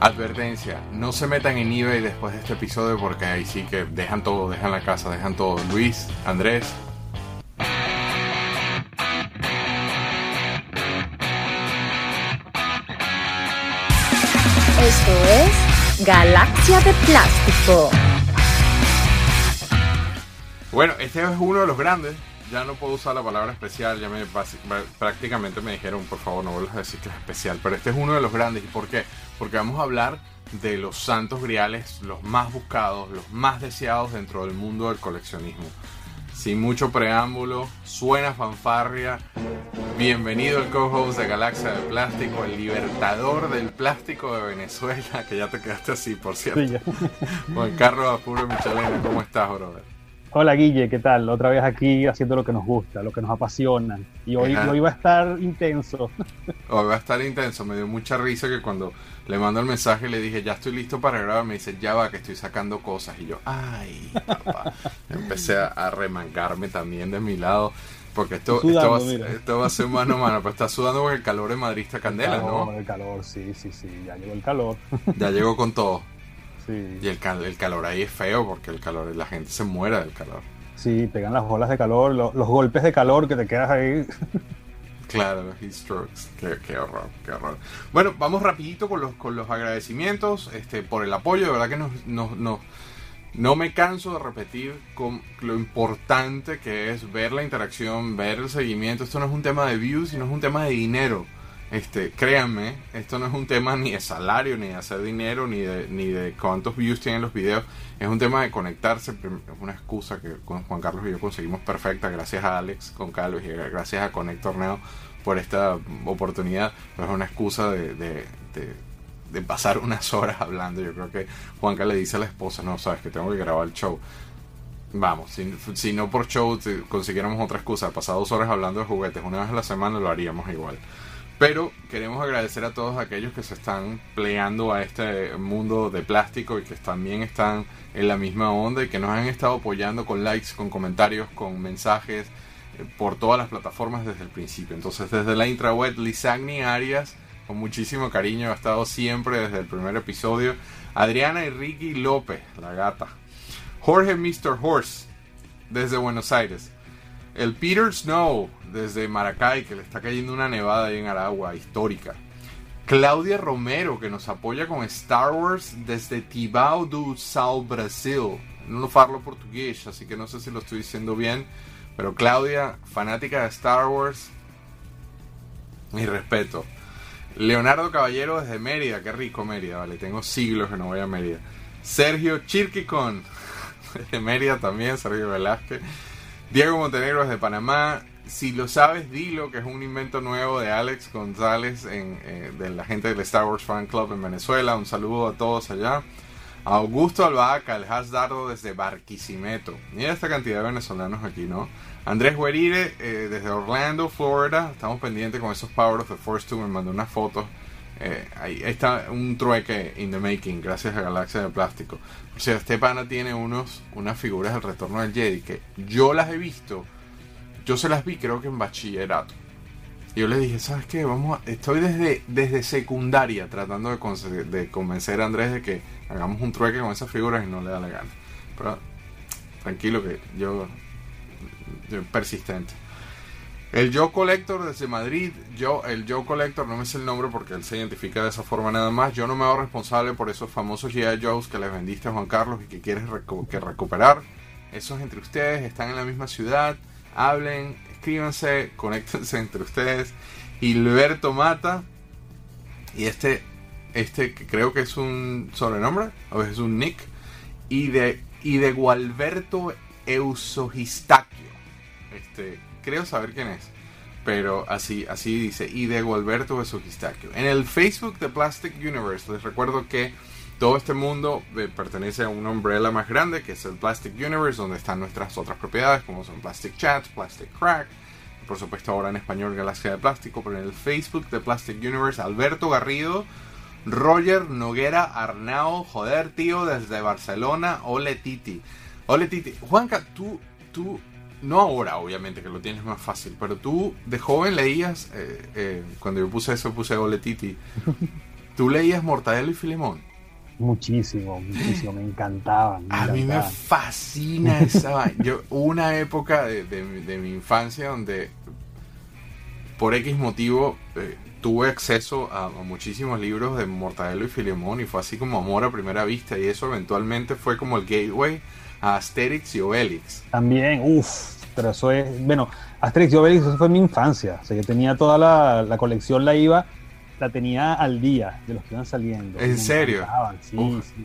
Advertencia, no se metan en eBay después de este episodio porque ahí sí que dejan todo, dejan la casa, dejan todo. Luis, Andrés. Esto es Galaxia de Plástico. Bueno, este es uno de los grandes. Ya no puedo usar la palabra especial, ya me prácticamente me dijeron, por favor, no vuelvas a decir que es especial, pero este es uno de los grandes. ¿Y por qué? Porque vamos a hablar de los santos griales, los más buscados, los más deseados dentro del mundo del coleccionismo. Sin mucho preámbulo, suena fanfarria. Bienvenido al co-host de Galaxia de Plástico, el libertador del plástico de Venezuela, que ya te quedaste así, por cierto. Juan Carlos Apuro Michelena, ¿cómo estás, brother? Hola Guille, ¿qué tal? Otra vez aquí haciendo lo que nos gusta, lo que nos apasiona. Y hoy, hoy va a estar intenso. Hoy va a estar intenso. Me dio mucha risa que cuando le mando el mensaje le dije, ya estoy listo para grabar, me dice, ya va, que estoy sacando cosas. Y yo, ay, papá. Empecé a, remangarme también de mi lado. Porque esto, esto, va, esto, va, a ser mano a mano, pero está sudando porque el calor en Madrid está candela, el calor, ¿no? El calor, sí, sí, sí, ya llegó el calor. Ya llegó con todo. Y el, el calor ahí es feo porque el calor, la gente se muere del calor. Sí, pegan las olas de calor, los, golpes de calor que te quedas ahí. Claro, los heat strokes. Qué, horror, qué horror. Bueno, vamos rapidito con los, con los agradecimientos este, por el apoyo. De verdad que nos, no me canso de repetir con lo importante que es ver la interacción, ver el seguimiento. Esto no es un tema de views, sino es un tema de dinero. Este, créanme, esto no es un tema ni de salario, ni de hacer dinero, ni de, ni de cuántos views tienen los videos. Es un tema de conectarse. Es una excusa que Juan Carlos y yo conseguimos perfecta, gracias a Alex con Carlos y gracias a Connect Torneo por esta oportunidad. Pero es una excusa de, de, de, pasar unas horas hablando. Yo creo que Juanca le dice a la esposa: No, sabes que tengo que grabar el show. Vamos, si, si no por show consiguiéramos otra excusa, pasar dos horas hablando de juguetes una vez a la semana, lo haríamos igual. Pero queremos agradecer a todos aquellos que se están peleando a este mundo de plástico y que también están en la misma onda y que nos han estado apoyando con likes, con comentarios, con mensajes eh, por todas las plataformas desde el principio. Entonces, desde la intraweb, Lisagni Arias, con muchísimo cariño, ha estado siempre desde el primer episodio. Adriana y Ricky López, la gata. Jorge Mr. Horse, desde Buenos Aires. El Peter Snow desde Maracay, que le está cayendo una nevada ahí en Aragua, histórica. Claudia Romero, que nos apoya con Star Wars desde Tibau do Sal, Brasil. No lo parlo portugués, así que no sé si lo estoy diciendo bien. Pero Claudia, fanática de Star Wars, mi respeto. Leonardo Caballero desde Mérida, qué rico Mérida, vale, tengo siglos que no voy a Mérida. Sergio Chirquicón, desde Mérida también, Sergio Velázquez. Diego Montenegro es de Panamá. Si lo sabes, dilo, que es un invento nuevo de Alex González, en, eh, de la gente del Star Wars Fan Club en Venezuela. Un saludo a todos allá. Augusto Albahaca, el Has Dardo desde Barquisimeto. Mira esta cantidad de venezolanos aquí, ¿no? Andrés Guerire eh, desde Orlando, Florida. Estamos pendientes con esos Power of the Force 2. Me mandó unas fotos. Eh, ahí está un trueque in the making, gracias a Galaxia de Plástico. O sea, este pana tiene unos, unas figuras del retorno del Jedi que yo las he visto. Yo se las vi creo que en bachillerato. Y yo le dije, ¿sabes qué? Vamos estoy desde, desde secundaria tratando de, de convencer a Andrés de que hagamos un trueque con esas figuras y no le da la gana. Pero tranquilo que yo, yo persistente. El Joe Collector desde Madrid, yo, el Joe Collector no me es el nombre porque él se identifica de esa forma nada más. Yo no me hago responsable por esos famosos G.I. Joes que les vendiste a Juan Carlos y que quieres que recuperar. Esos entre ustedes están en la misma ciudad. Hablen, escríbanse, conéctense entre ustedes. Hilberto Mata. Y este, este creo que es un sobrenombre, o es un nick. Y de, y de Gualberto Eusogistaquio. Este, creo saber quién es. Pero así, así dice. Y de Gualberto Besugistaquio. En el Facebook de Plastic Universe, les recuerdo que todo este mundo eh, pertenece a una umbrella más grande, que es el Plastic Universe, donde están nuestras otras propiedades, como son Plastic Chat, Plastic Crack, por supuesto ahora en español Galaxia de Plástico, pero en el Facebook de Plastic Universe, Alberto Garrido, Roger Noguera Arnao, joder tío, desde Barcelona, Ole Titi. Ole Titi, Juanca, tú, tú no ahora, obviamente, que lo tienes más fácil, pero tú de joven leías, eh, eh, cuando yo puse eso, puse Ole Titi. ¿Tú leías Mortadelo y Filemón? Muchísimo, muchísimo, me encantaban. a mí me fascina esa. Yo, una época de, mi infancia donde, por X motivo, eh, tuve acceso a, muchísimos libros de Mortadelo y Filemón y fue así como amor a primera vista y eso eventualmente fue como el gateway a Asterix y Obelix. También, uff, pero eso es, bueno, Asterix y Obelix eso fue mi infancia, o sea, yo tenía toda la, la colección, la iba la tenía al día de los que iban saliendo. ¿En serio?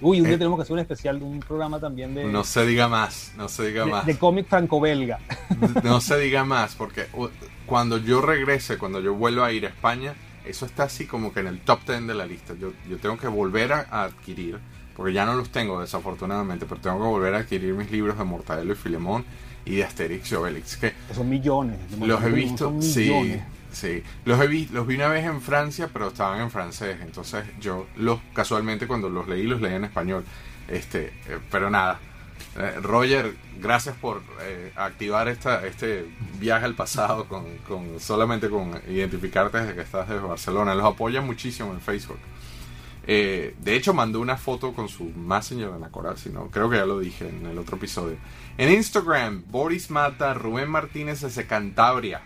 Uy, un día eh, tenemos que hacer un especial de un programa también de. No se diga más, no se diga más. De cómic franco-belga. No se diga más, porque cuando yo regrese, cuando yo vuelva a ir a España, eso está así como que en el top 10 de la lista. Yo, yo tengo que volver a, adquirir, porque ya no los tengo desafortunadamente, pero tengo que volver a adquirir mis libros de Mortadelo y Filemón y de Asterix y Obelix. Que son millones. Los he visto, sí. Sí, los, vi, los vi una vez en Francia, pero estaban en francés. Entonces yo los casualmente cuando los leí, los leí en español. Este, eh, pero nada. Eh, Roger, gracias por eh, activar esta, este viaje al pasado con, solamente con identificarte desde que estás desde Barcelona. Los apoya muchísimo en Facebook. de hecho, mandó una foto con su Messenger de Nacoral, si no, creo que ya lo dije en el otro episodio. En Instagram, Boris Mata, Rubén Martínez desde Cantabria.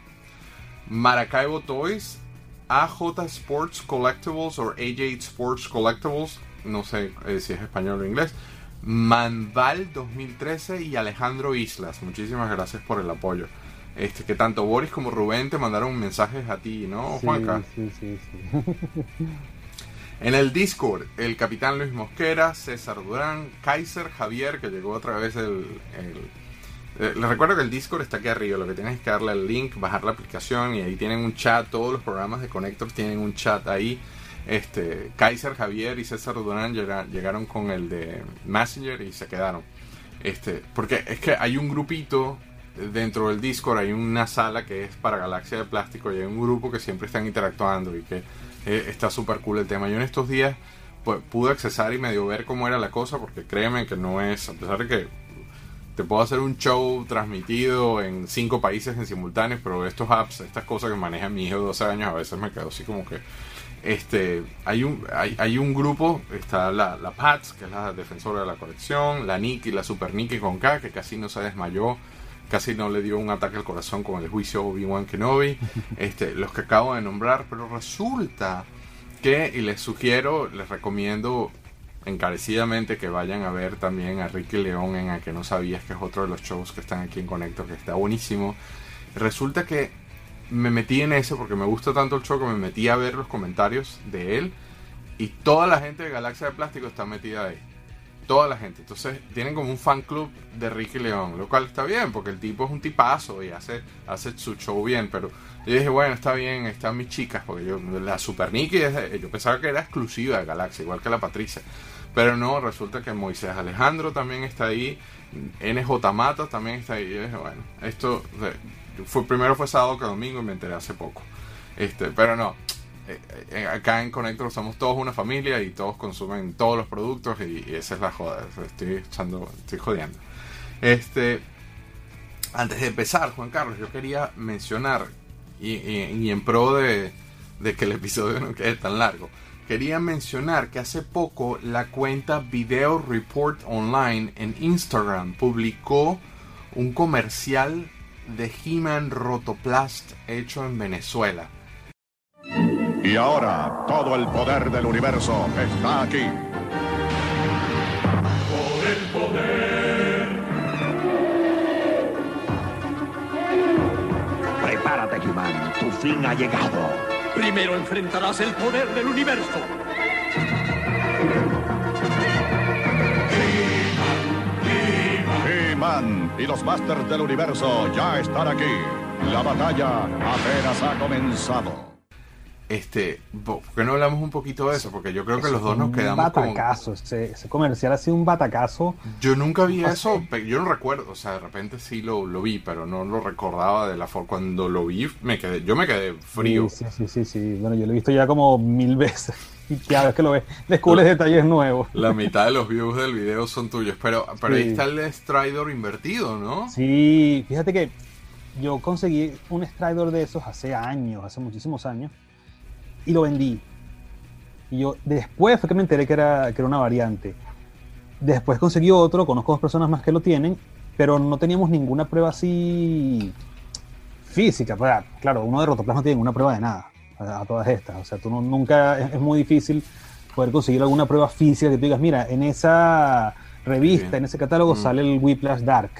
Maracaibo Toys, AJ Sports Collectibles o AJ Sports Collectibles, no sé eh, si es español o inglés, Manval 2013 y Alejandro Islas. Muchísimas gracias por el apoyo. Este, que tanto Boris como Rubén te mandaron mensajes a ti, ¿no, Juanca? Sí, sí, sí. En el Discord, el capitán Luis Mosquera, César Durán, Kaiser Javier, que llegó otra vez el eh, les recuerdo que el Discord está aquí arriba, lo que tienes es que darle el link, bajar la aplicación y ahí tienen un chat, todos los programas de Connectors tienen un chat ahí. Este, Kaiser, Javier y César Durán llegaron con el de Messenger y se quedaron. Este, porque es que hay un grupito dentro del Discord, hay una sala que es para Galaxia de Plástico y hay un grupo que siempre están interactuando y que eh, está súper cool el tema. Yo en estos días pues, pude accesar y medio ver cómo era la cosa porque créeme que no es, a pesar de que te puedo hacer un show transmitido en cinco países en simultáneo, pero estos apps, estas cosas que maneja mi hijo de 12 años, a veces me quedo así como que este hay un hay, un grupo está la, la Pats que es la defensora de la colección la Nikki la Super Nikki con K que casi no se desmayó casi no le dio un ataque al corazón con el juicio Obi-Wan Kenobi este los que acabo de nombrar pero resulta que y les sugiero les recomiendo encarecidamente que vayan a ver también a Ricky León en A que no sabías, que es otro de los shows que están aquí en Conecto, que está buenísimo. Resulta que me metí en ese porque me gusta tanto el show que me metí a ver los comentarios de él y toda la gente de Galaxia de Plástico está metida ahí. Toda la gente. Entonces tienen como un fan club de Ricky León, lo cual está bien porque el tipo es un tipazo y hace, hace su show bien, pero yo dije, bueno, está bien, están mis chicas, porque yo, la Super Nicky, yo pensaba que era exclusiva de Galaxia, igual que la Patricia. Pero no, resulta que Moisés Alejandro también está ahí, NJ Mata también está ahí. Bueno, esto fue, primero fue sábado que domingo y me enteré hace poco. Este, pero no, eh, eh, acá en Connector somos todos una familia y todos consumen todos los productos y, esa es la joda. Estoy echando, estoy jodiendo. Este, antes de empezar, Juan Carlos, yo quería mencionar y, en pro de, de que el episodio no quede tan largo quería mencionar que hace poco la cuenta Video Report Online en Instagram publicó un comercial de He-Man Rotoplast hecho en Venezuela. Y ahora todo el poder del universo está aquí. Por el poder. Prepárate, He-Man. Tu fin ha llegado. Primero enfrentarás el poder del universo. He-Man y los Masters del Universo ya están aquí. La batalla apenas ha comenzado. Este, ¿por qué no hablamos un poquito de eso? Porque yo creo que los dos nos quedamos un batacazo, ese, comercial ha sido un batacazo. Yo nunca vi eso, yo no recuerdo, o sea, de repente sí lo, lo vi, pero no lo recordaba de la forma. Cuando lo vi, me quedé, yo me quedé frío. Sí, sí, sí, sí, Bueno, yo lo he visto ya como mil veces. Y cada vez que lo ves, descubres detalles nuevos. La mitad de los views del video son tuyos, pero, pero ahí está el Stridor invertido, ¿no? Sí, fíjate que yo conseguí un Stridor de esos hace años, hace muchísimos años y lo vendí. Y yo después fue que me enteré que era, que era una variante. Después conseguí otro, conozco dos personas más que lo tienen, pero no teníamos ninguna prueba así física. Claro, uno de Rotoplas no tiene ninguna prueba de nada a, a todas estas. O sea, tú no- nunca es, es muy difícil poder conseguir alguna prueba física que tú digas, mira, en esa revista, en ese catálogo Mm. sale el Whiplash Dark,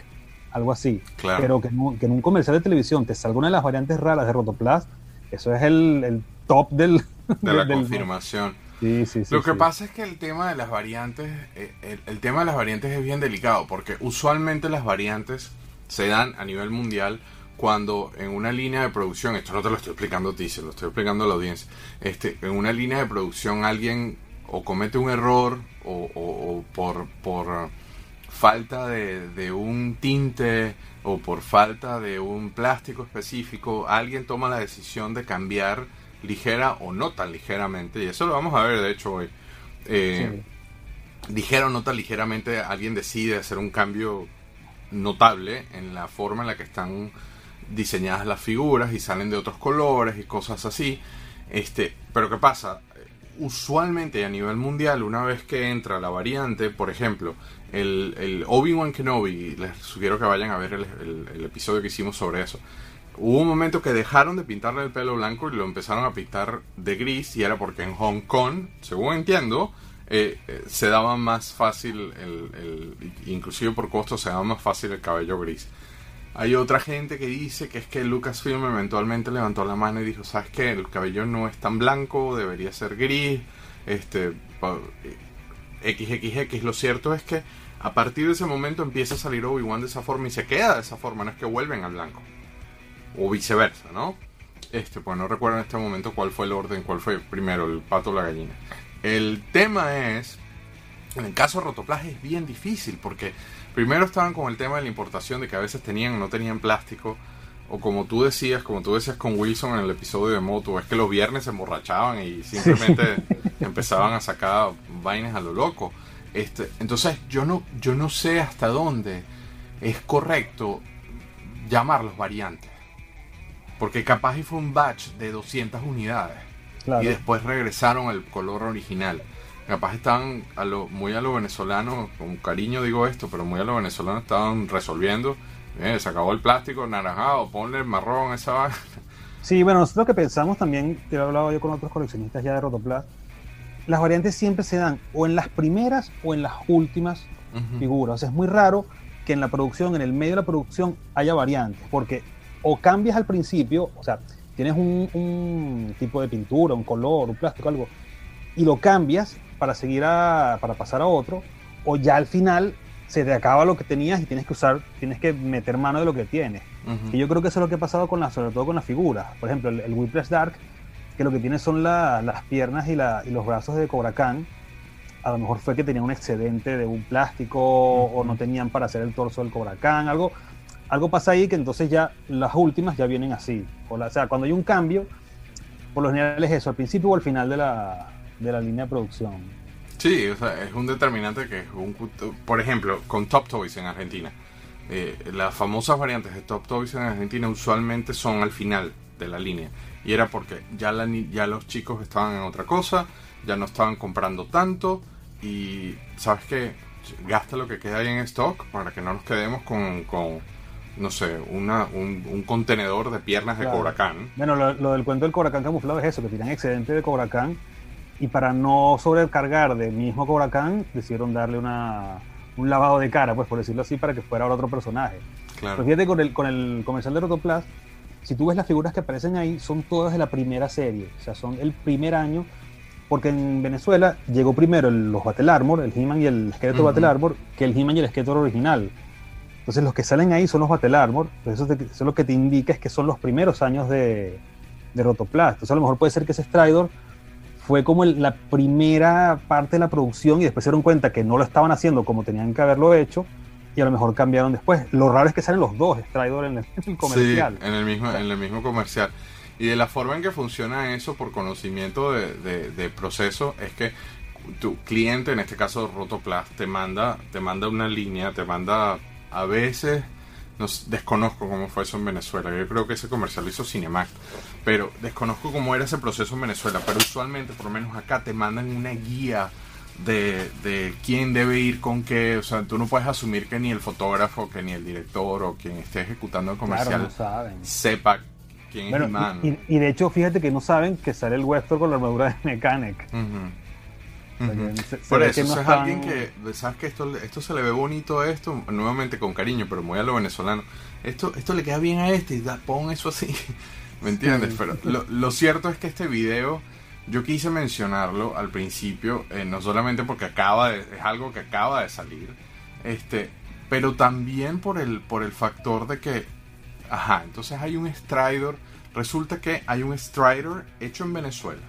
algo así. Claro. Pero que en, un, que en un comercial de televisión te salga una de las variantes raras de Rotoplas, eso es el, el top del... de la del- confirmación. Sí, sí, sí. Lo que pasa es que el tema de las variantes, eh, el, el tema de las variantes es bien delicado, porque usualmente las variantes se dan a nivel mundial cuando en una línea de producción, esto no te lo estoy explicando a ti, se lo estoy explicando a la audiencia, este, en una línea de producción alguien o comete un error o, o- o por, por falta de, de un tinte o por falta de un plástico específico, alguien toma la decisión de cambiar ligera o no tan ligeramente, y eso lo vamos a ver de hecho hoy. Eh, ligera o no tan ligeramente, alguien decide hacer un cambio notable en la forma en la que están diseñadas las figuras y salen de otros colores y cosas así. Este, pero ¿qué pasa? Usualmente a nivel mundial, una vez que entra la variante, por ejemplo, el, el Obi-Wan Kenobi, les sugiero que vayan a ver el, el- el episodio que hicimos sobre eso. Hubo un momento que dejaron de pintarle el pelo blanco y lo empezaron a pintar de gris y era porque en Hong Kong, según entiendo, eh, eh, se daba más fácil, el, inclusive por costo, se daba más fácil el cabello gris. Hay otra gente que dice que es que Lucasfilm eventualmente levantó la mano y dijo, ¿sabes qué? El cabello no es tan blanco, debería ser gris, este, XXX. Lo cierto es que a partir de ese momento empieza a salir Obi-Wan de esa forma y se queda de esa forma, no es que vuelven al blanco. O viceversa, ¿no? Este, pues no recuerdo en este momento cuál fue el orden, cuál fue primero, el pato o la gallina. El tema es, en el caso de Rotoplas es bien difícil porque primero estaban con el tema de la importación, de que a veces tenían o no tenían plástico, o como tú decías, como tú decías con Wilson en el episodio de Moto, es que los viernes se emborrachaban y simplemente empezaban a sacar vainas a lo loco. Este, entonces yo no, yo no sé hasta dónde es correcto llamarlos variantes. Porque capaz y fue un batch de 200 unidades Claro. y después regresaron al color original. Capaz estaban a lo, muy a lo venezolano, con cariño digo esto, pero muy a lo venezolano estaban resolviendo. eh, se acabó el plástico naranjado, ponle el marrón, esa vaina. Sí, bueno, nosotros que pensamos también, que he hablado yo con otros coleccionistas ya de Rotoplas, las variantes siempre se dan o en las primeras o en las últimas Ujú. figuras. O sea, es muy raro que en la producción, en el medio de la producción, haya variantes, porque o cambias al principio, o sea, tienes un, un tipo de pintura, un color, un plástico, algo, y lo cambias para seguir a, para pasar a otro, o ya al final se te acaba lo que tenías y tienes que usar, tienes que meter mano de lo que tienes. Y yo creo que eso es lo que ha pasado con las, sobre todo con las figuras. Por ejemplo, el, el Whiplash Dark, que lo que tiene son la- las piernas y, la- y los brazos de Cobra Khan. A lo mejor fue que tenían un excedente de un plástico o no tenían para hacer el torso del Cobra Khan. Algo, algo pasa ahí que entonces ya las últimas ya vienen así. O, sea, cuando hay un cambio, por lo general es eso, al principio o al final de la, de la línea de producción. Sí, o sea, es un determinante que es un... Por ejemplo, con Top Toys en Argentina. eh, las famosas variantes de Top Toys en Argentina usualmente son al final de la línea. Y era porque ya, la, ya los chicos estaban en otra cosa, ya no estaban comprando tanto y, ¿sabes qué? Gasta lo que queda ahí en stock para que no nos quedemos con no sé, una, un, un contenedor de piernas de Claro. Cobra Khan. Bueno, lo, lo del cuento del Cobra Khan camuflado es eso, que tienen excedente de Cobra Khan y para no sobrecargar del mismo Cobra Khan decidieron darle una, un lavado de cara, pues por decirlo así, para que fuera ahora otro personaje. Claro. Pues fíjate con el, con el comercial de Rotoplas, si tú ves las figuras que aparecen ahí, son todas de la primera serie, o sea, son el primer año, porque en Venezuela llegó primero el- los Battle Armor, el He-Man y el Skeletor Ujú. Battle Armor, que el He-Man y el Skeletor original. Entonces los que salen ahí son los Battle Armor, pues eso, eso lo que te indica es que son los primeros años de, de Rotoplas. Entonces a lo mejor puede ser que ese Stridor fue como el- la primera parte de la producción y después se dieron cuenta que no lo estaban haciendo como tenían que haberlo hecho y a lo mejor cambiaron después. Lo raro es que salen los dos Stridor en el, en comercial. Sí, en el mismo, en el mismo comercial. Y de la forma en que funciona eso por conocimiento de, de- de proceso es que tu cliente, en este caso Rotoplas, te manda, te manda una línea, te manda a veces no desconozco cómo fue eso en Venezuela. Yo creo que ese comercial lo hizo Cinemax. Pero desconozco cómo era ese proceso en Venezuela. Pero usualmente, por lo menos acá, te mandan una guía de, de quién debe ir con qué. O sea, tú no puedes asumir que ni el fotógrafo, que ni el director o quien esté ejecutando el comercial Claro, no saben. sepa quién es Bueno, Iman. y, de hecho, fíjate que no saben que sale el Westor con la armadura de Mechanic. O sea, se- se Por eso, no eso es alguien que, sabes que esto, esto se le ve bonito a esto, nuevamente con cariño, pero muy a lo venezolano. Esto, esto le queda bien a este y da, pon eso así. ¿Me entiendes? Pero lo, lo cierto es que este video, yo quise mencionarlo al principio, eh, no solamente porque acaba de, es algo que acaba de salir, este, pero también por el, por el factor de que, ajá, entonces hay un Strider, resulta que hay un Strider hecho en Venezuela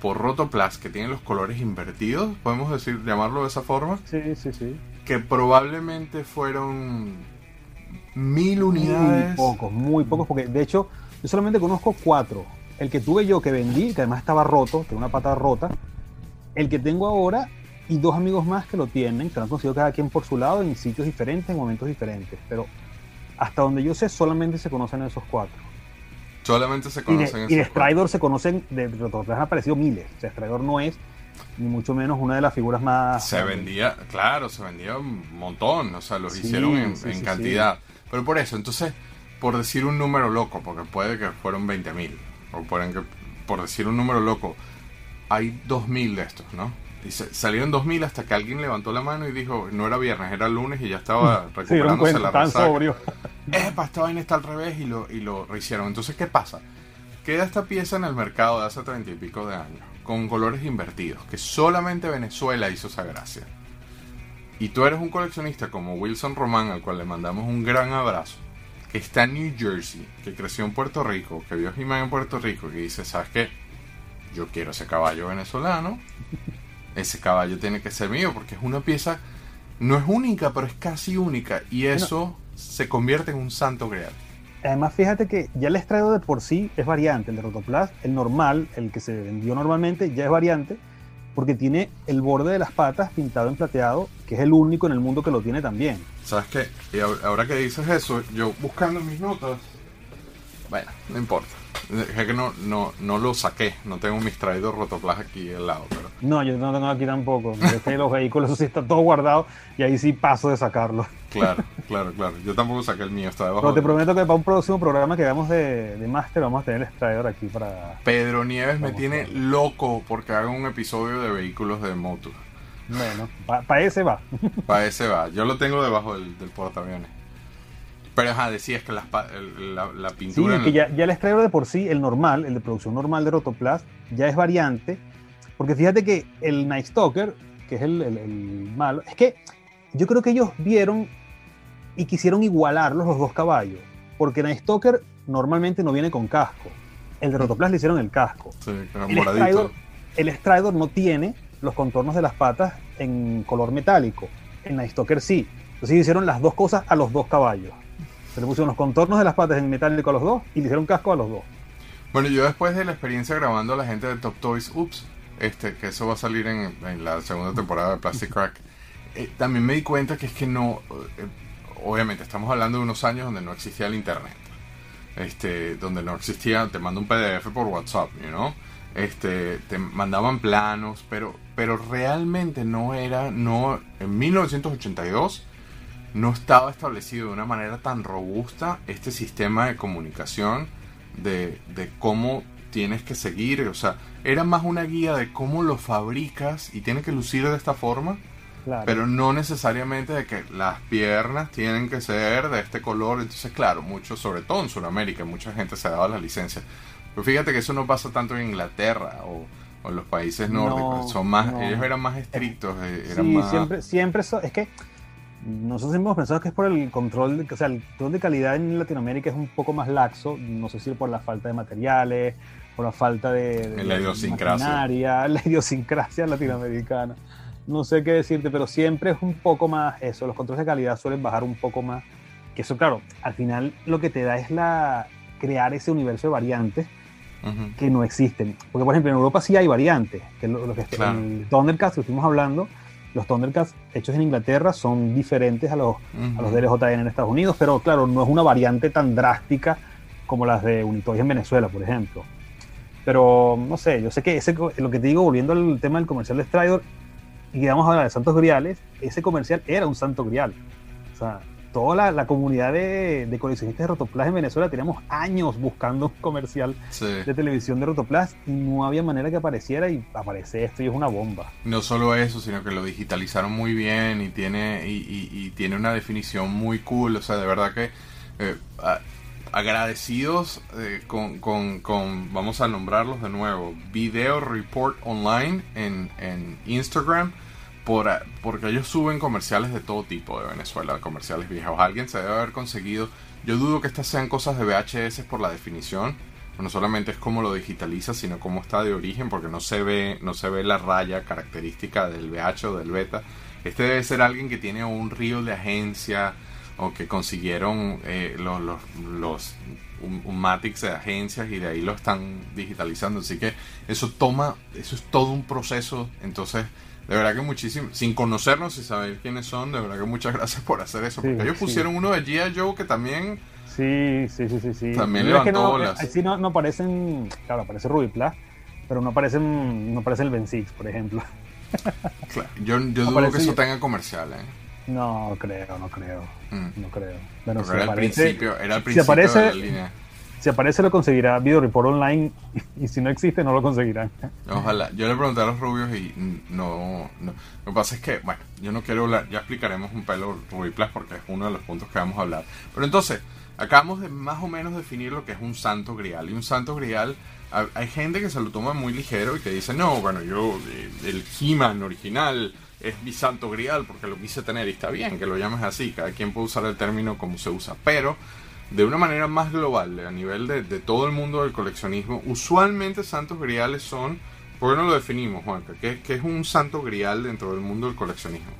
por Rotoplas que tiene los colores invertidos, podemos decir, llamarlo de esa forma, Sí, sí, sí. que probablemente fueron mil Muy unidades. pocos, muy pocos, porque de hecho yo solamente conozco cuatro. El que tuve yo que vendí, que además estaba roto, tenía una pata rota. El que tengo ahora y dos amigos más que lo tienen, que lo han conseguido cada quien por su lado en sitios diferentes, en momentos diferentes. Pero hasta donde yo sé, solamente se conocen esos cuatro. Solamente se Y de, conocen y de esos cuatro. Stridor se conocen, de Rotoplas han aparecido miles. O sea, Stridor no es ni mucho menos una de las figuras más. Se vendía, claro, se vendía un montón, o sea, los Sí, hicieron en, sí, en sí, cantidad. Pero por eso, entonces, por decir un número loco, porque puede que fueron 20.000, o pueden que, por decir un número loco, hay 2.000 de estos, ¿no? Y salieron 2.000 hasta que alguien levantó la mano y dijo, no era viernes, era lunes y ya estaba recuperándose cuenta, la tan resaca. sobrio. Epa, esta vaina está al revés y lo, y lo rehicieron. Entonces, ¿qué pasa? Queda esta pieza en el mercado de hace treinta y pico de años, con colores invertidos, que solamente Venezuela hizo esa gracia. Y tú eres un coleccionista como Wilson Román, al cual le mandamos un gran abrazo, que está en New Jersey, que creció en Puerto Rico, que vio He-Man en Puerto Rico, que dice, ¿sabes qué? Yo quiero ese caballo venezolano, ese caballo tiene que ser mío, porque es una pieza, no es única, pero es casi única, y eso se convierte en un santo grial. Además, fíjate que ya el estrado de por sí es variante. El de Rotoplas, el normal, el que se vendió normalmente, ya es variante porque tiene el borde de las patas pintado en plateado, que es el único en el mundo que lo tiene también. ¿Sabes qué? Y ahora que dices eso, yo buscando mis notas. Bueno, no importa. Es que no, no, no lo saqué. No tengo mis traídos rotoplas aquí al lado. Pero No, yo no tengo aquí tampoco. Es que los vehículos, eso sí está todo guardado y ahí sí paso de sacarlo. claro, claro, claro. Yo tampoco saqué el mío. Está debajo. Pero te prometo que para un próximo programa que hagamos de, de Master vamos a tener el extraidor aquí para... Pedro Nieves me tiene loco porque haga un episodio de vehículos de moto. Bueno, para ese va. Para ese va. Yo lo tengo debajo del, del portaaviones. Pero ajá, decías que las la, la Sí, pintura. en que ya, ya el extraidor de por sí, el normal, el de producción normal de Rotoplas, ya es variante. Porque fíjate que el Night Stalker, que es el, el- el malo, es que yo creo que ellos vieron y quisieron igualarlos los dos caballos. Porque Night Stalker normalmente no viene con casco. El de Rotoplas le hicieron el casco. Sí, era El moradito. Stridor, el Stridor no tiene los contornos de las patas en color metálico. En Night Stalker sí. Entonces hicieron las dos cosas a los dos caballos. Se le pusieron los contornos de las patas en metálico a los dos y le hicieron casco a los dos. Bueno, yo después de la experiencia grabando a la gente de Top Toys, ups, este, que eso va a salir en, la segunda temporada de Plastic Crack, eh, también me di cuenta que es que no, eh, obviamente estamos hablando de unos años donde no existía el internet, este, donde no existía, te mando un PDF por WhatsApp, you know? este, te mandaban planos, pero, pero realmente no era, no, en 1982 no estaba establecido de una manera tan robusta este sistema de comunicación de, de cómo tienes que seguir, o sea, era más una guía de cómo lo fabricas y tiene que lucir de esta forma, Claro. pero no necesariamente de que las piernas tienen que ser de este color. Entonces, claro, mucho, sobre todo en Sudamérica, mucha gente se daba las licencias. Pero fíjate que eso no pasa tanto en Inglaterra o, o en los países No, nórdicos. Son más, no. ellos eran más estrictos, eh, eran sí, más. siempre, siempre es que nosotros hemos pensado que es por el control, de, o sea, el control de calidad en Latinoamérica es un poco más laxo, no sé si por la falta de materiales, por la falta de, de- En la idiosincrasia. maquinaria, la idiosincrasia latinoamericana. No sé qué decirte, pero siempre es un poco más eso, los controles de calidad suelen bajar un poco más, que eso claro, al final lo que te da es la crear ese universo de variantes que no existen. Porque, por ejemplo, en Europa sí hay variantes. Que lo, lo que Claro. El Thundercats que estuvimos hablando los Thundercats hechos en Inglaterra son diferentes a los, a los Ujú. DLJN en Estados Unidos, pero claro, no es una variante tan drástica como las de Unitoy en Venezuela, por ejemplo. Pero no sé, yo sé que ese, lo que te digo, volviendo al tema del comercial de Strider, y vamos a hablar de Santos Griales, ese comercial era un santo grial. O sea, toda la, la comunidad de, de coleccionistas de Rotoplas en Venezuela teníamos años buscando un comercial Sí. de televisión de Rotoplas y no había manera que apareciera y aparece esto y es una bomba. No solo eso, sino que lo digitalizaron muy bien y tiene, y, y- y tiene una definición muy cool. O sea, de verdad que eh, a- agradecidos eh, con, con- con- vamos a nombrarlos de nuevo, Video Report Online en, en Instagram. Por, a- porque ellos suben comerciales de todo tipo de Venezuela, comerciales viejos. Alguien se debe haber conseguido. Yo dudo que estas sean cosas de VHS por la definición. No solamente es cómo lo digitaliza, sino cómo está de origen, porque no se ve, no se ve la raya característica del VH o del beta. Este debe ser alguien que tiene un río de agencia o que consiguieron eh, los, los, un, un de agencias y de ahí lo están digitalizando. Así que eso toma, eso es todo un proceso. Entonces, de verdad que muchísimo, sin conocernos y saber quiénes son, de verdad que muchas gracias por hacer eso. Sí, Porque ellos sí. pusieron uno de G.I. Joe que también Sí, sí, sí, sí. sí. También Pero es que levantó no, bolas. eh, Sí, no, no aparecen, claro, aparece Rubiplas, pero no aparecen, no aparece el Ben Six, por ejemplo. Claro, yo, yo dudo Aparece que eso tenga comercial, ¿eh? No creo, no creo, Mm. no creo. Bueno, si era, el aparece, principio, era el si principio aparece- de la línea. Si aparece lo conseguirá Video Report Online y si no existe no lo conseguirán. Ojalá. Yo le pregunté a los rubios y no, no. Lo que pasa es que, bueno, yo no quiero hablar, ya explicaremos un pelo Rubiplas porque es uno de los puntos que vamos a hablar. Pero entonces, acabamos de más o menos definir lo que es un santo grial. Y un santo grial, ha- hay gente que se lo toma muy ligero y que dice, no, bueno, yo, eh, el He-Man original es mi santo grial porque lo quise tener y está bien que lo llames así, cada quien puede usar el término como se usa, pero de una manera más global, a nivel de, de todo el mundo del coleccionismo, usualmente santos griales son, ¿por qué no lo definimos, Juanca? ¿Qué, qué es un santo grial dentro del mundo del coleccionismo?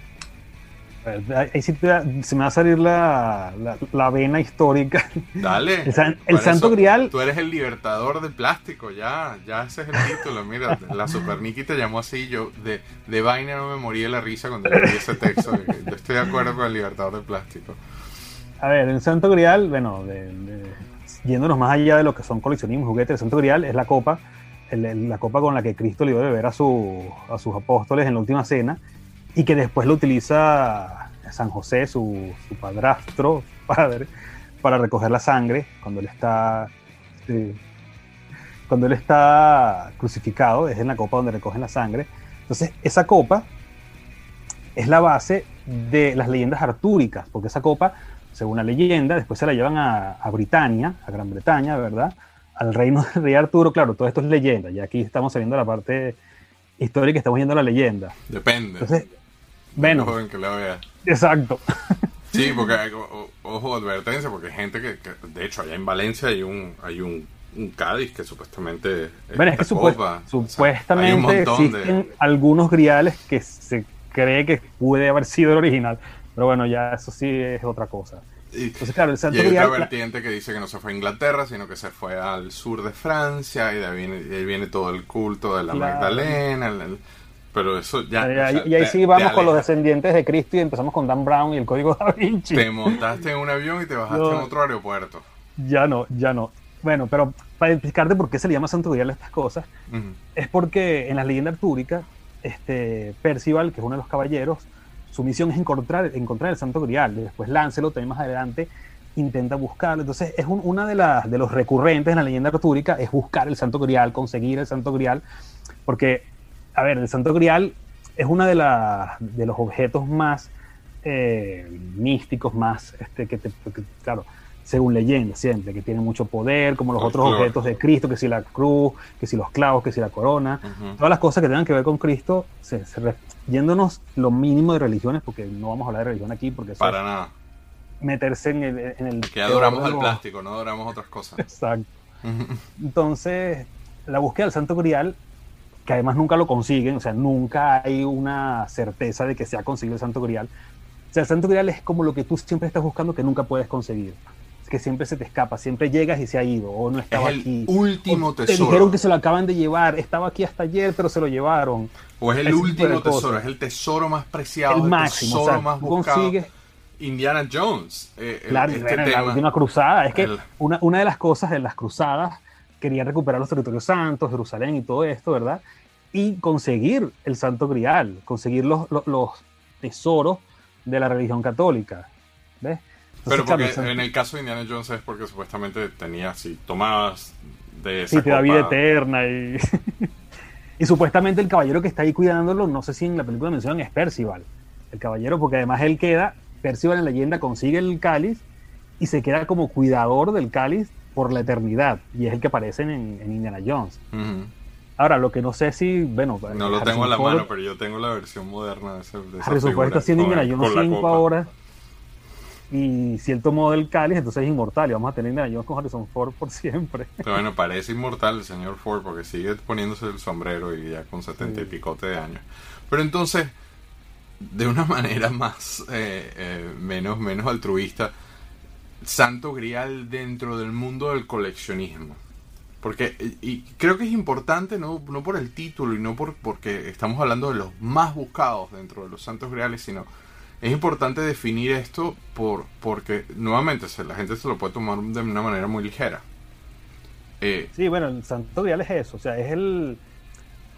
Ahí sí te se me va a salir la, la, la vena histórica. Dale. El, san- el Para Santo eso, Grial, Tú eres el libertador del plástico, ya, ya ese es el título. Mira, la Super Nikki te llamó así. Yo de, de vaina no me morí de la risa cuando leí ese texto. Yo estoy de acuerdo con el libertador del plástico. A ver, el Santo Grial, bueno, de- de- yéndonos más allá de lo que son coleccionismo juguetes, el Santo Grial es la copa, el- el- la copa con la que Cristo le dio de beber a, su, a sus apóstoles en la última cena y que después lo utiliza San José, su, su padrastro, su padre, para recoger la sangre cuando él está eh, cuando él está crucificado, es en la copa donde recogen la sangre. Entonces, esa copa es la base de las leyendas artúricas, porque esa copa, según la leyenda, después se la llevan a, a Britania, a Gran Bretaña, ¿verdad? Al reino del rey Arturo, claro, todo esto es leyenda, y aquí estamos saliendo la parte histórica, estamos yendo a la leyenda. Depende. Entonces, bueno, joven que lo vea. exacto. Sí, porque o- ojo, advertencia, porque hay gente que, que- de hecho, allá en Valencia hay un, hay un, un Cádiz que supuestamente es Bueno, es que esta supuest- copa. O sea, hay un supuestamente montón de- existen algunos griales que se cree que puede haber sido el original, pero bueno, ya eso sí es otra cosa. y- Entonces, claro, el Y Santo hay otra Grial... vertiente que dice que no se fue a Inglaterra, sino que se fue al sur de Francia, y de ahí viene, y ahí viene todo el culto de la Claro. Magdalena. el- el- pero eso ya. y o ahí- sea, y ahí te- sí vamos con los descendientes de Cristo y empezamos con Dan Brown y el código da Vinci. Te montaste en un avión y te bajaste No. en otro aeropuerto. Ya no, ya no. Bueno, pero para explicarte por qué se le llama Santo Grial a estas cosas, Ujú. es porque en las leyendas artúricas, este, Percival, que es uno de los caballeros, su misión es encontrar, encontrar el Santo Grial. Después Lancelot, también más adelante, intenta buscarlo. Entonces, es un- una de, las los recurrentes en la leyenda artúrica, es buscar el Santo Grial, conseguir el Santo Grial. Porque, a ver, el Santo Grial es uno de los objetos más eh, místicos, más, este, que, te, que, claro, según leyenda siempre, que tiene mucho poder, como los otros objetos de Cristo, que si la cruz, que si los clavos, que si la corona todas las cosas que tengan que ver con Cristo, se, se re- yéndonos lo mínimo de religiones, porque no vamos a hablar de religión aquí, porque eso Para es nada. meterse en el... En el Que adoramos el plástico, no adoramos otras cosas. Exacto. Entonces, la búsqueda del Santo Grial, que además nunca lo consiguen, o sea, nunca hay una certeza de que se ha conseguido el Santo Grial. O sea, el Santo Grial es como lo que tú siempre estás buscando que nunca puedes conseguir. Que siempre se te escapa, siempre llegas y se ha ido, o no estaba Es el aquí. último o Te tesoro. dijeron que se lo acaban de llevar, estaba aquí hasta ayer, pero se lo llevaron. O es el ese último tesoro, es el tesoro más preciado, El el, máximo, tesoro o sea, más buscado. consigues- Indiana Jones. eh, Claro, este la tema. última cruzada. Es que El- una, una de las cosas de las cruzadas quería recuperar los territorios santos, Jerusalén y todo esto, ¿verdad? Y conseguir el Santo Grial, conseguir los, los, los tesoros de la religión católica. ¿Ves? Pero porque en el caso de Indiana Jones es porque supuestamente tenía, si tomabas de esa Sí, te da vida eterna y... y supuestamente el caballero que está ahí cuidándolo, no sé si en la película mencionan, es Percival. El caballero, porque además él queda, Percival en la leyenda consigue el cáliz y se queda como cuidador del cáliz por la eternidad. Y es el que aparece en, en Indiana Jones. Ujú. Ahora, lo que no sé si, bueno... No lo Harrison tengo a la Ford- mano, pero yo tengo la versión moderna de, ese, de Harrison Ford figura, está haciendo Indiana Jones con la 5 copa. ahora. Y si él tomó el cáliz, entonces es inmortal. Y vamos a tener Indiana Jones con Harrison Ford por siempre. Pero bueno, parece inmortal el señor Ford porque sigue poniéndose el sombrero y ya con setenta y picote de años. Pero entonces, de una manera más, eh, eh, menos, menos altruista, Santo Grial dentro del mundo del coleccionismo. Porque, y creo que es importante, no, no por el título y no por, porque estamos hablando de los más buscados dentro de los Santos Griales, sino es importante definir esto por, porque nuevamente se- la gente se lo puede tomar de una manera muy ligera. Eh, Sí, bueno, el Santo Grial es eso, o sea, es el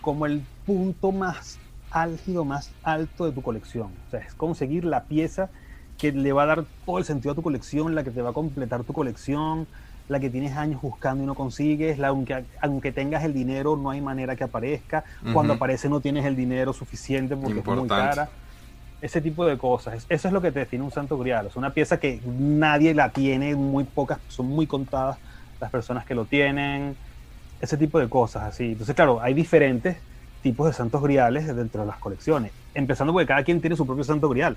como el punto más álgido, más alto de tu colección. O sea, es conseguir la pieza que le va a dar todo el sentido a tu colección, la que te va a completar tu colección, la que tienes años buscando y no consigues, la aunque, aunque tengas el dinero no hay manera que aparezca, cuando aparece no tienes el dinero suficiente porque es muy cara. Ese tipo de cosas. Es- Eso es lo que te define un santo grial. Es una pieza que nadie la tiene, muy pocas, son muy contadas las personas que lo tienen. Ese tipo de cosas así. Entonces, claro, hay diferentes tipos de santos griales dentro de las colecciones. Empezando porque cada quien tiene su propio santo grial.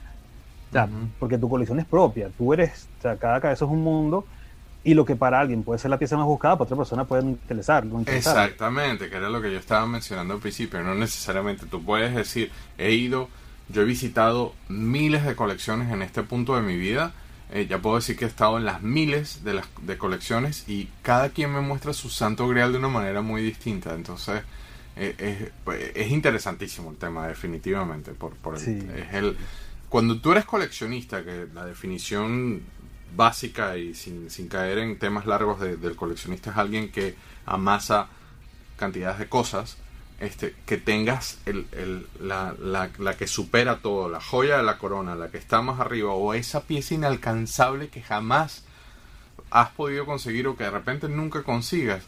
O sea, porque tu colección es propia. Tú eres, o sea, cada cabeza es un mundo. Y lo que para alguien puede ser la pieza más buscada, para otra persona puede interesar. no. Exactamente, que era lo que yo estaba mencionando al principio. No necesariamente tú puedes decir, he ido, yo he visitado miles de colecciones en este punto de mi vida. eh, ya puedo decir que he estado en las miles de las de colecciones y cada quien me muestra su santo grial de una manera muy distinta. Entonces, eh, es, pues, es interesantísimo el tema, definitivamente. Por, por el- Sí. es el, cuando tú eres coleccionista, que la definición básica y sin, sin caer en temas largos de- del coleccionista es alguien que amasa cantidades de cosas, este, que tengas el, el- la, la- la que supera todo, la joya de la corona, la que está más arriba, o esa pieza inalcanzable que jamás has podido conseguir o que de repente nunca consigas.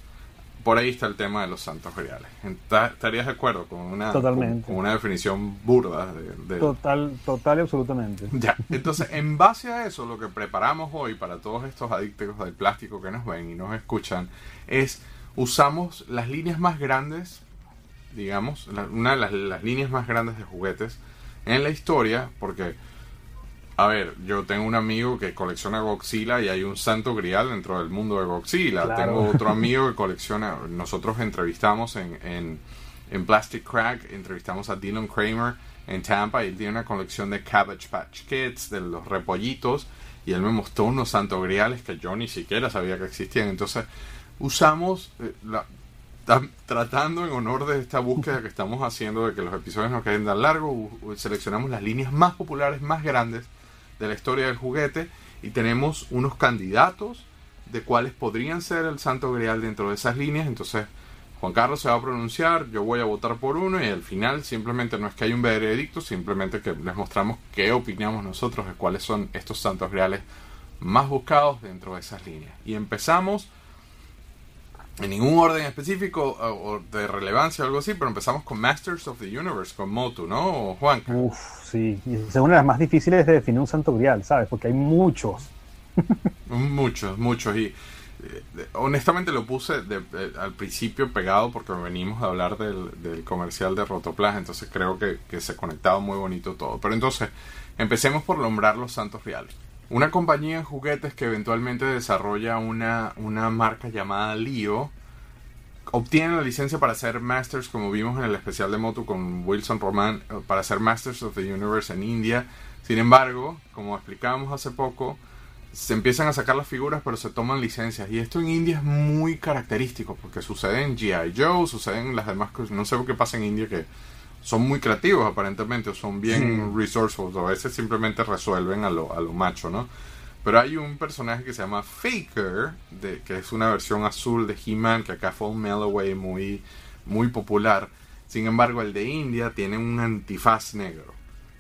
Por ahí está el tema de los santos griales. ¿Estarías de acuerdo con una, Totalmente. con, con una definición burda de, de- Total, total y absolutamente. ya, entonces en base a eso lo que preparamos hoy para todos estos adictos del plástico que nos ven y nos escuchan es usamos las líneas más grandes, digamos, la- una de las, las líneas más grandes de juguetes en la historia, porque, a ver, yo tengo un amigo que colecciona Godzilla y hay un santo grial dentro del mundo de Godzilla. Claro. Tengo otro amigo que colecciona, nosotros entrevistamos en, en, en Plastic Crack, entrevistamos a Dylan Kramer en Tampa y él tiene una colección de Cabbage Patch Kids, de los repollitos, y él me mostró unos santo griales que yo ni siquiera sabía que existían. Entonces, usamos eh, la, tam- tratando en honor de esta búsqueda que estamos haciendo de que los episodios no queden tan largos, seleccionamos las líneas más populares, más grandes de la historia del juguete y tenemos unos candidatos de cuáles podrían ser el santo grial dentro de esas líneas. Entonces, Juan Carlos se va a pronunciar, yo voy a votar por uno y al final simplemente no es que hay un veredicto, simplemente que les mostramos qué opinamos nosotros de cuáles son estos santos reales más buscados dentro de esas líneas. Y empezamos en ningún orden específico o, de relevancia o algo así, pero empezamos con Masters of the Universe, con Motu, ¿no? Juan. Uf, sí. Es una de las más difíciles de definir un santo grial, ¿sabes? Porque hay muchos. Muchos, muchos. Y eh, honestamente lo puse de- de- al principio pegado porque venimos a hablar del, del comercial de Rotoplas, entonces creo que, que se conectaba muy bonito todo. Pero entonces, empecemos por nombrar los santos reales. Una compañía de juguetes que eventualmente desarrolla una, una marca llamada Leo obtiene la licencia para hacer Masters, como vimos en el especial de Moto con Wilson Roman, eh, para hacer Masters of the Universe en India. Sin embargo, como explicábamos hace poco, se empiezan a sacar las figuras, pero se toman licencias. Y esto en India es muy característico, porque sucede en G.I. Joe, sucede en las demás cosas. No sé qué pasa en India, que son muy creativos aparentemente, o son bien resourceful, o a veces simplemente resuelven a lo, a lo macho, ¿no? Pero hay un personaje que se llama Faker, de, que es una versión azul de He-Man, que acá fue un Melloway muy, muy popular. Sin embargo, el de India tiene un antifaz negro.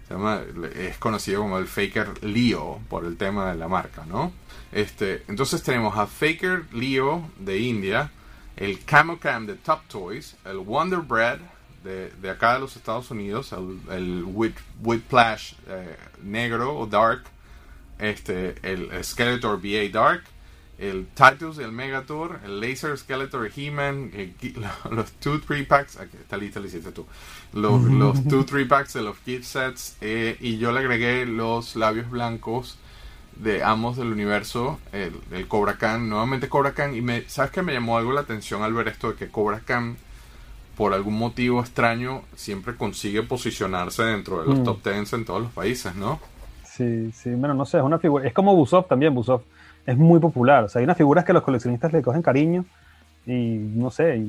Se llama, es conocido como el Faker Leo por el tema de la marca, ¿no? Este, entonces tenemos a Faker Leo de India, el Camo Cam de Top Toys, el Wonder Bread de, de acá de los Estados Unidos, el, el Whiplash eh, negro o dark, este, el Skeletor VA Dark, el Titus del Megator, el Laser Skeletor He-Man, los 2-3 packs, aquí está lista, le hiciste tú, los 2-3 packs de los gift sets, eh, y yo le agregué los labios blancos de Amos del Universo, el, el, Cobra Khan, nuevamente Cobra Khan, y me, ¿sabes que me llamó algo la atención al ver esto de que Cobra Khan, por algún motivo extraño, siempre consigue posicionarse dentro de los mm. top 10 en todos los países, ¿no? Sí, sí, bueno, no sé, es una figura, es como Busov también, Busov es muy popular, o sea, hay unas figuras que los coleccionistas le cogen cariño y no sé,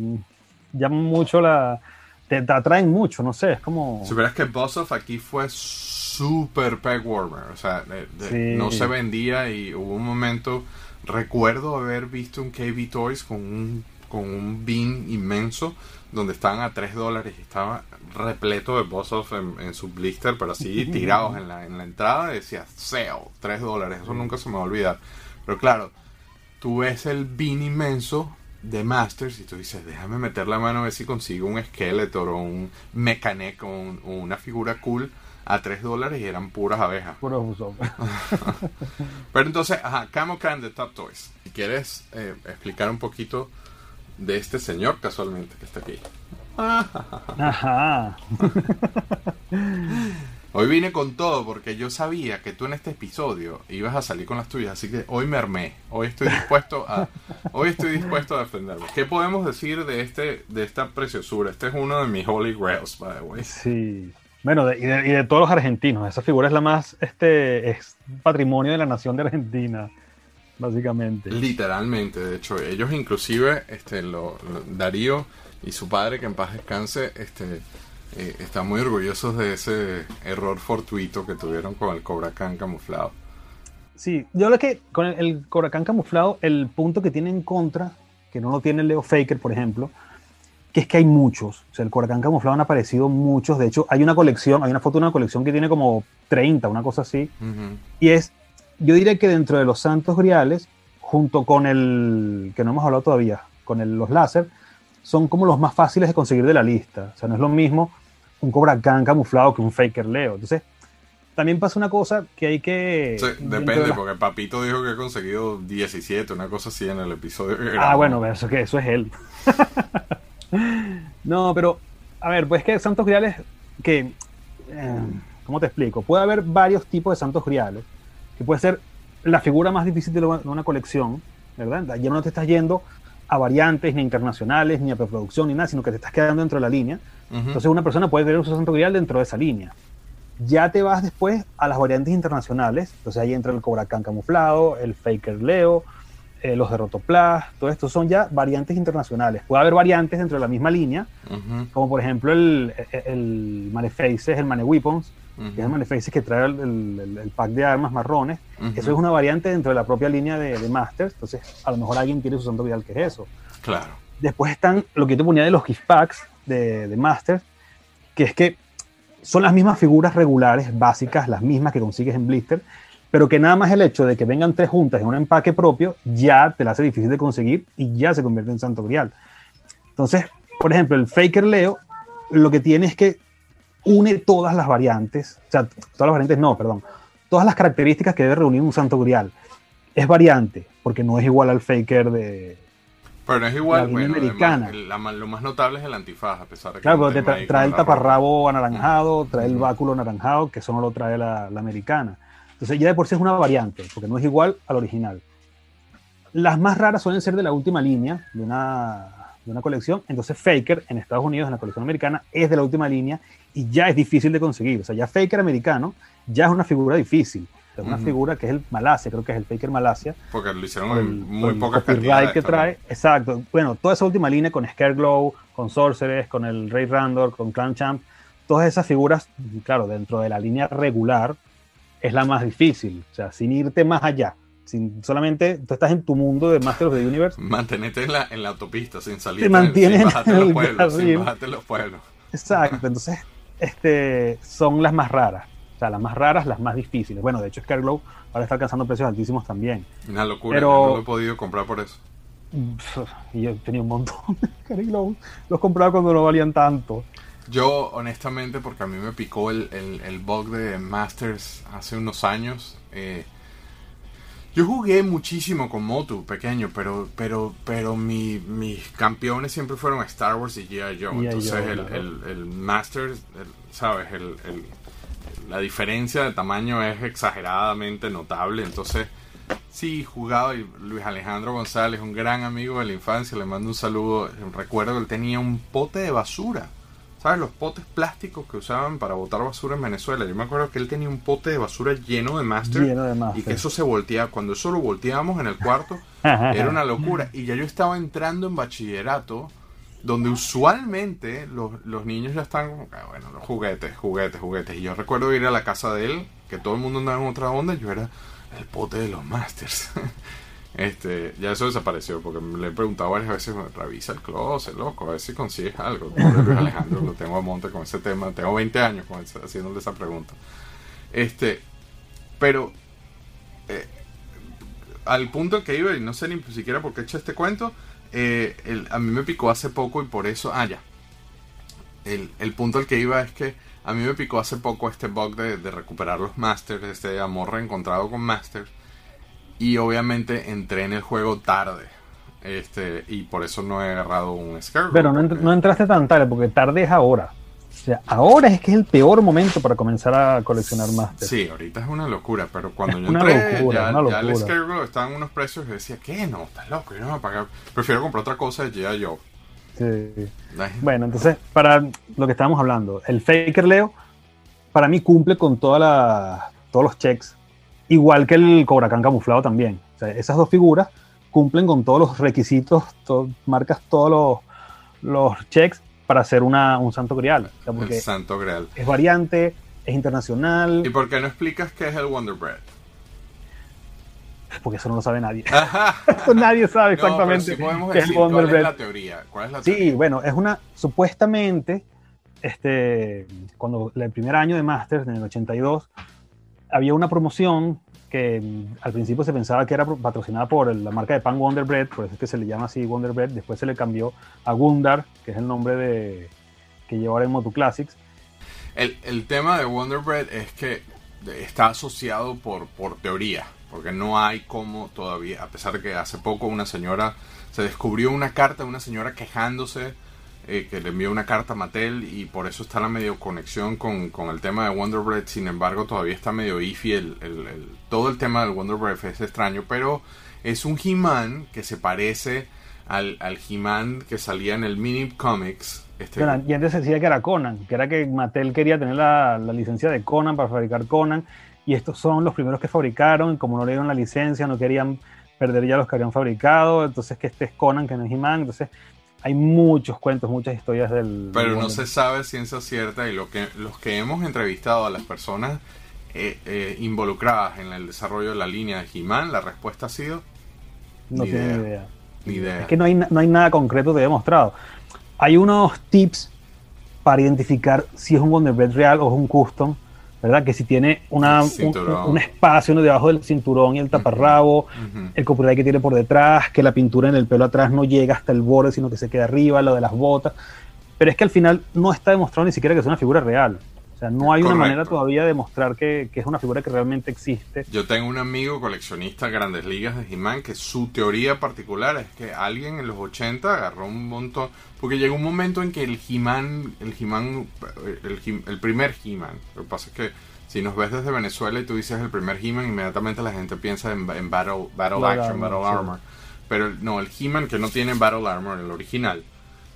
llaman mucho la, te, atraen mucho, no sé, es como... Si verás que Busov aquí fue súper peg warmer, o sea, no se vendía y hubo un momento, recuerdo haber visto un KB Toys con un, con un bin inmenso donde estaban a 3 dólares y estaba repleto de boss en, en, su blister, pero así tirados en la, en la entrada, decía sale, 3 dólares, eso nunca se me va a olvidar. Pero claro, tú ves el bin inmenso de Masters y tú dices, déjame meter la mano a ver si consigo un Skeletor o un Mechanic o, una figura cool a 3 dólares y eran puras abejas. Puros Pero entonces, ajá, Camo Can de Top Toys. Si quieres eh, explicar un poquito de este señor casualmente que está aquí. Ajá. Hoy vine con todo porque yo sabía que tú en este episodio ibas a salir con las tuyas, así que hoy me armé. Hoy estoy dispuesto a hoy estoy dispuesto a defenderme. ¿Qué podemos decir de este de esta preciosura? Este es uno de mis holy grails, by the way. Sí. Bueno, y, de, todos los argentinos, esa figura es la más este es patrimonio de la nación de Argentina básicamente. Literalmente, de hecho, ellos inclusive, este, lo, Darío y su padre, que en paz descanse, este, eh, están muy orgullosos de ese error fortuito que tuvieron con el Cobra Khan camuflado. Sí, yo creo que con el, el Cobra Khan camuflado, el punto que tiene en contra, que no lo tiene Leo Faker, por ejemplo, que es que hay muchos. O sea, el Cobra Khan camuflado han aparecido muchos. De hecho, hay una colección, hay una foto de una colección que tiene como 30, una cosa así. Y es yo diría que dentro de los santos griales, junto con el, que no hemos hablado todavía, con el, los láser, son como los más fáciles de conseguir de la lista. O sea, no es lo mismo un Cobra Khan camuflado que un Faker Leo. Entonces, también pasa una cosa que hay que... depende, porque Papito dijo que ha conseguido 17, una cosa así en el episodio. ah, bueno, eso, que eso es él. no, pero, a ver, pues que Santos Griales, que... Eh, ¿Cómo te explico? Puede haber varios tipos de Santos Griales que puede ser la figura más difícil de una colección, ¿verdad? Ya no te estás yendo a variantes, ni internacionales, ni a preproducción, ni nada, sino que te estás quedando dentro de la línea. Entonces una persona puede tener un santo grial dentro de esa línea. Ya te vas después a las variantes internacionales, entonces ahí entra el Cobra Khan camuflado, el Faker Leo, eh, los de Rotoplas, todo esto son ya variantes internacionales. Puede haber variantes dentro de la misma línea, como por ejemplo el, el, el Malefaces, el Mane Weapons, que es el que trae el, pack de armas marrones. Eso es una variante dentro de la propia línea de, Masters. Entonces, a lo mejor alguien quiere su santo vial que es eso. Claro. Después están lo que yo te ponía de los gift packs de, de Masters, que es que son las mismas figuras regulares, básicas, las mismas que consigues en Blister, pero que nada más el hecho de que vengan tres juntas en un empaque propio ya te la hace difícil de conseguir y ya se convierte en santo grial. Entonces, por ejemplo, el Faker Leo lo que tiene es que une todas las variantes, o sea, todas las variantes no, perdón, todas las características que debe reunir un santo grial. Es variante, porque no es igual al faker de... Pero no es igual, la americana. lo más notable es el antifaz, a pesar de que... Claro, pero trae el taparrabo anaranjado, trae el báculo anaranjado, que eso no lo trae la, americana. Entonces ya de por sí es una variante, porque no es igual al original. Las más raras suelen ser de la última línea, de una de una colección. Entonces Faker en Estados Unidos, en la colección americana, es de la última línea y ya es difícil de conseguir. O sea, ya Faker americano ya es una figura difícil. sea, una Ujú. figura que es el Malasia, creo que es el Faker Malasia. Porque lo hicieron en el- muy pocas cantidades. que trae. Exacto. Bueno, toda esa última línea con Scareglow, con Sorceress, con el Rey Randor, con Clan Champ, todas esas figuras, claro, dentro de la línea regular, es la más difícil. O sea, sin irte más allá. Sin, solamente tú estás en tu mundo de Master of the Universe. Mantenete en la, en la autopista sin salir. Te mantienes sin bajarte en los pueblos. Sin bajarte los pueblos. Exacto. Entonces, este, son las más raras. O sea, las más raras, las más difíciles. Bueno, de hecho, Scareglow ahora está alcanzando precios altísimos también. Una locura. Pero- no lo he podido comprar por eso. Y yo tenía un montón de Scareglow. Los compraba cuando no valían tanto. Yo, honestamente, porque a mí me picó el, el, el bug de Masters hace unos años. eh, yo jugué muchísimo con Motu, pequeño, pero pero pero mi, mis campeones siempre fueron Star Wars y G.I. Joe. Entonces Joe, el, claro. el, el Masters, el- ¿sabes? El, el- la diferencia de tamaño es exageradamente notable. Entonces, sí, jugaba y Luis Alejandro González, un gran amigo de la infancia, le mando un saludo. Recuerdo que él tenía un pote de basura. ¿Sabes? Los potes plásticos que usaban para botar basura en Venezuela. Yo me acuerdo que él tenía un pote de basura lleno de Master. Lleno de Y Master. que eso se volteaba. Cuando eso lo volteábamos en el cuarto, era una locura. Y ya yo estaba entrando en bachillerato, donde usualmente los, los niños ya están como, "Ah, bueno, los juguetes, juguetes, juguetes. Y yo recuerdo ir a la casa de él, que todo el mundo andaba en otra onda, y yo era el pote de los Masters. Este, ya eso desapareció porque le he preguntado varias veces, revisa el closet, loco, a ver si consigues algo. Luis Alejandro, lo tengo a monte con ese tema, tengo 20 años con ese- haciéndole esa pregunta. Este, pero eh, al punto que iba, y no sé ni siquiera por qué he hecho este cuento, eh, el- a mí me picó hace poco y por eso, ah, ya. El, el punto al que iba es que a mí me picó hace poco este bug de, de recuperar los masters, este amor reencontrado con masters. Y obviamente entré en el juego tarde. Este, y por eso no he agarrado un Scarecrow. Pero no, entr- no entraste tan tarde, porque tarde es ahora. O sea, ahora es que es el peor momento para comenzar a coleccionar Masters. Sí, ahorita es una locura, pero cuando Es yo entré, locura, ya, el. Scarecrow estaba en unos precios y decía, ¿qué? No, estás loco, yo no voy a pagar. Prefiero comprar otra cosa de G.I. Joe. Sí. Bueno, entonces, para lo que estábamos hablando, el Faker Leo, para mí cumple con toda la- todos los checks, igual que el Cobra Khan camuflado también. O sea, esas dos figuras cumplen con todos los requisitos, to- marcas todos los, los checks para hacer una, un santo grial. O sea, porque el santo grial. es variante, es internacional, ¿Y por qué no explicas qué es el Wonder Bread? porque eso no lo sabe nadie. Eso nadie sabe No, pero exactamente sí podemos qué es el decir, Wonder ¿cuál es la teoría? ¿Cuál es la Sí, teoría? bueno, es una, supuestamente, este, cuando el primer año de Masters, en el 82, había una promoción que mm, al principio se pensaba que era patrocinada por la marca de pan Wonder Bread, por eso es que se le llama así Wonder Bread, después se le cambió a Gundar, que es el nombre de, que lleva ahora en Moto Classics. El, el tema de Wonder Bread es que está asociado por, por teoría, porque no hay como todavía, a pesar de que hace poco una señora se descubrió una carta de una señora quejándose eh, que le envió una carta a Mattel y por eso está la medio conexión con, con el tema de Wonder Bread, sin embargo todavía está medio iffy el, todo el tema del Wonder Bread es extraño, pero es un He-Man que se parece al, al He-Man que salía en el Mini Comics. Este, y antes decía que era Conan, que era que Mattel quería tener la, la licencia de Conan para fabricar Conan, y estos son los primeros que fabricaron, y como no le dieron la licencia, no querían perder ya los que habían fabricado, entonces que este es Conan, que no es He-Man, entonces hay muchos cuentos, muchas historias del... Pero del no se sabe ciencia cierta y lo que los que hemos entrevistado a las personas eh, eh, involucradas en el desarrollo de la línea de He-Man, la respuesta ha sido no ni tienen idea. ni idea. ni idea. Es que no hay, no hay nada concreto que demostrado. Hay unos tips para identificar si es un Wonder Bread real o es un custom, ¿verdad? Que si tiene una, un, un espacio ¿no? debajo del cinturón y el taparrabo, el copyright que tiene por detrás, que la pintura en el pelo atrás no llega hasta el borde, sino que se queda arriba, lo de las botas. Pero es que al final no está demostrado ni siquiera que es una figura real. O sea, no hay una manera todavía de demostrar que, que es una figura que realmente existe. Yo tengo un amigo coleccionista de grandes ligas de He-Man que su teoría particular es que alguien en los 80 agarró un montón. Porque llegó un momento en que el He-Man, el He-Man, el, He- el primer He-Man, lo que pasa es que si nos ves desde Venezuela y tú dices el primer He-Man, inmediatamente la gente piensa en, en Battle, battle Battle Action, Armor, Battle sí. Armor. Pero no, el He-Man que no tiene Battle Armor, el original,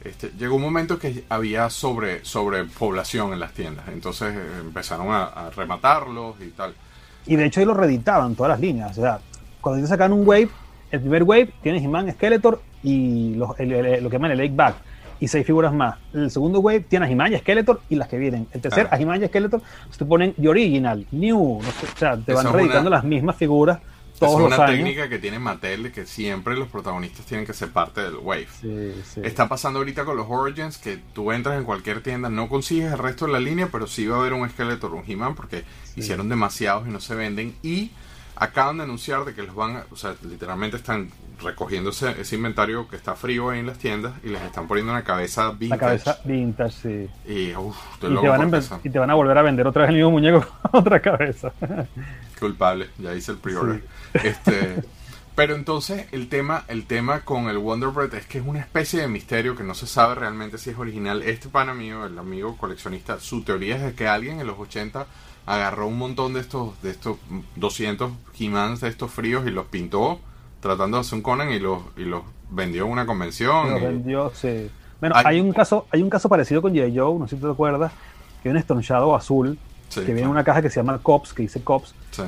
este, llegó un momento que había sobre sobrepoblación en las tiendas, entonces eh, empezaron a, a rematarlos y tal. Y de hecho ahí lo reeditaban todas las líneas. O sea, cuando te sacan un wave, el primer wave tiene He-Man, Skeletor y los- el- el- lo que llaman el Lake Back. Y seis figuras más. El segundo wave tiene a He-Man y Skeletor y las que vienen. El tercer Claro. a He-Man y Skeletor se ponen The Original, New. no sé, o sea, te van reeditando las mismas figuras todos es los una años. técnica que tiene Mattel de que siempre los protagonistas tienen que ser parte del wave. Sí, sí. Está pasando ahorita con los Origins que tú entras en cualquier tienda, no consigues el resto de la línea, pero sí va a haber un Skeletor o un He-Man porque hicieron demasiados y no se venden. Y acaban de anunciar de que los van a, o sea, literalmente están recogiendo ese, inventario que está frío ahí en las tiendas y les están poniendo una cabeza vintage. La cabeza vintage, sí. Y uff, Y te, van a y te van a volver a vender otra vez el mismo muñeco con otra cabeza. culpable, ya hice el pre-order. Este, pero entonces el tema, el tema con el Wonder Bread es que es una especie de misterio que no se sabe realmente si es original. Este pana mío, el amigo coleccionista, su teoría es de que alguien en los 80 agarró un montón de estos, de estos 200 He-Mans de estos fríos y los pintó tratando de hacer un Conan y los, y los vendió en una convención. Lo y- vendió, sí. Bueno, Hay- hay un caso, hay un caso parecido con J. Joe, no sé si te acuerdas, que hay un Stone Shadow azul Sí, que viene en claro. una caja que se llama Cops, que dice Cops, Sí.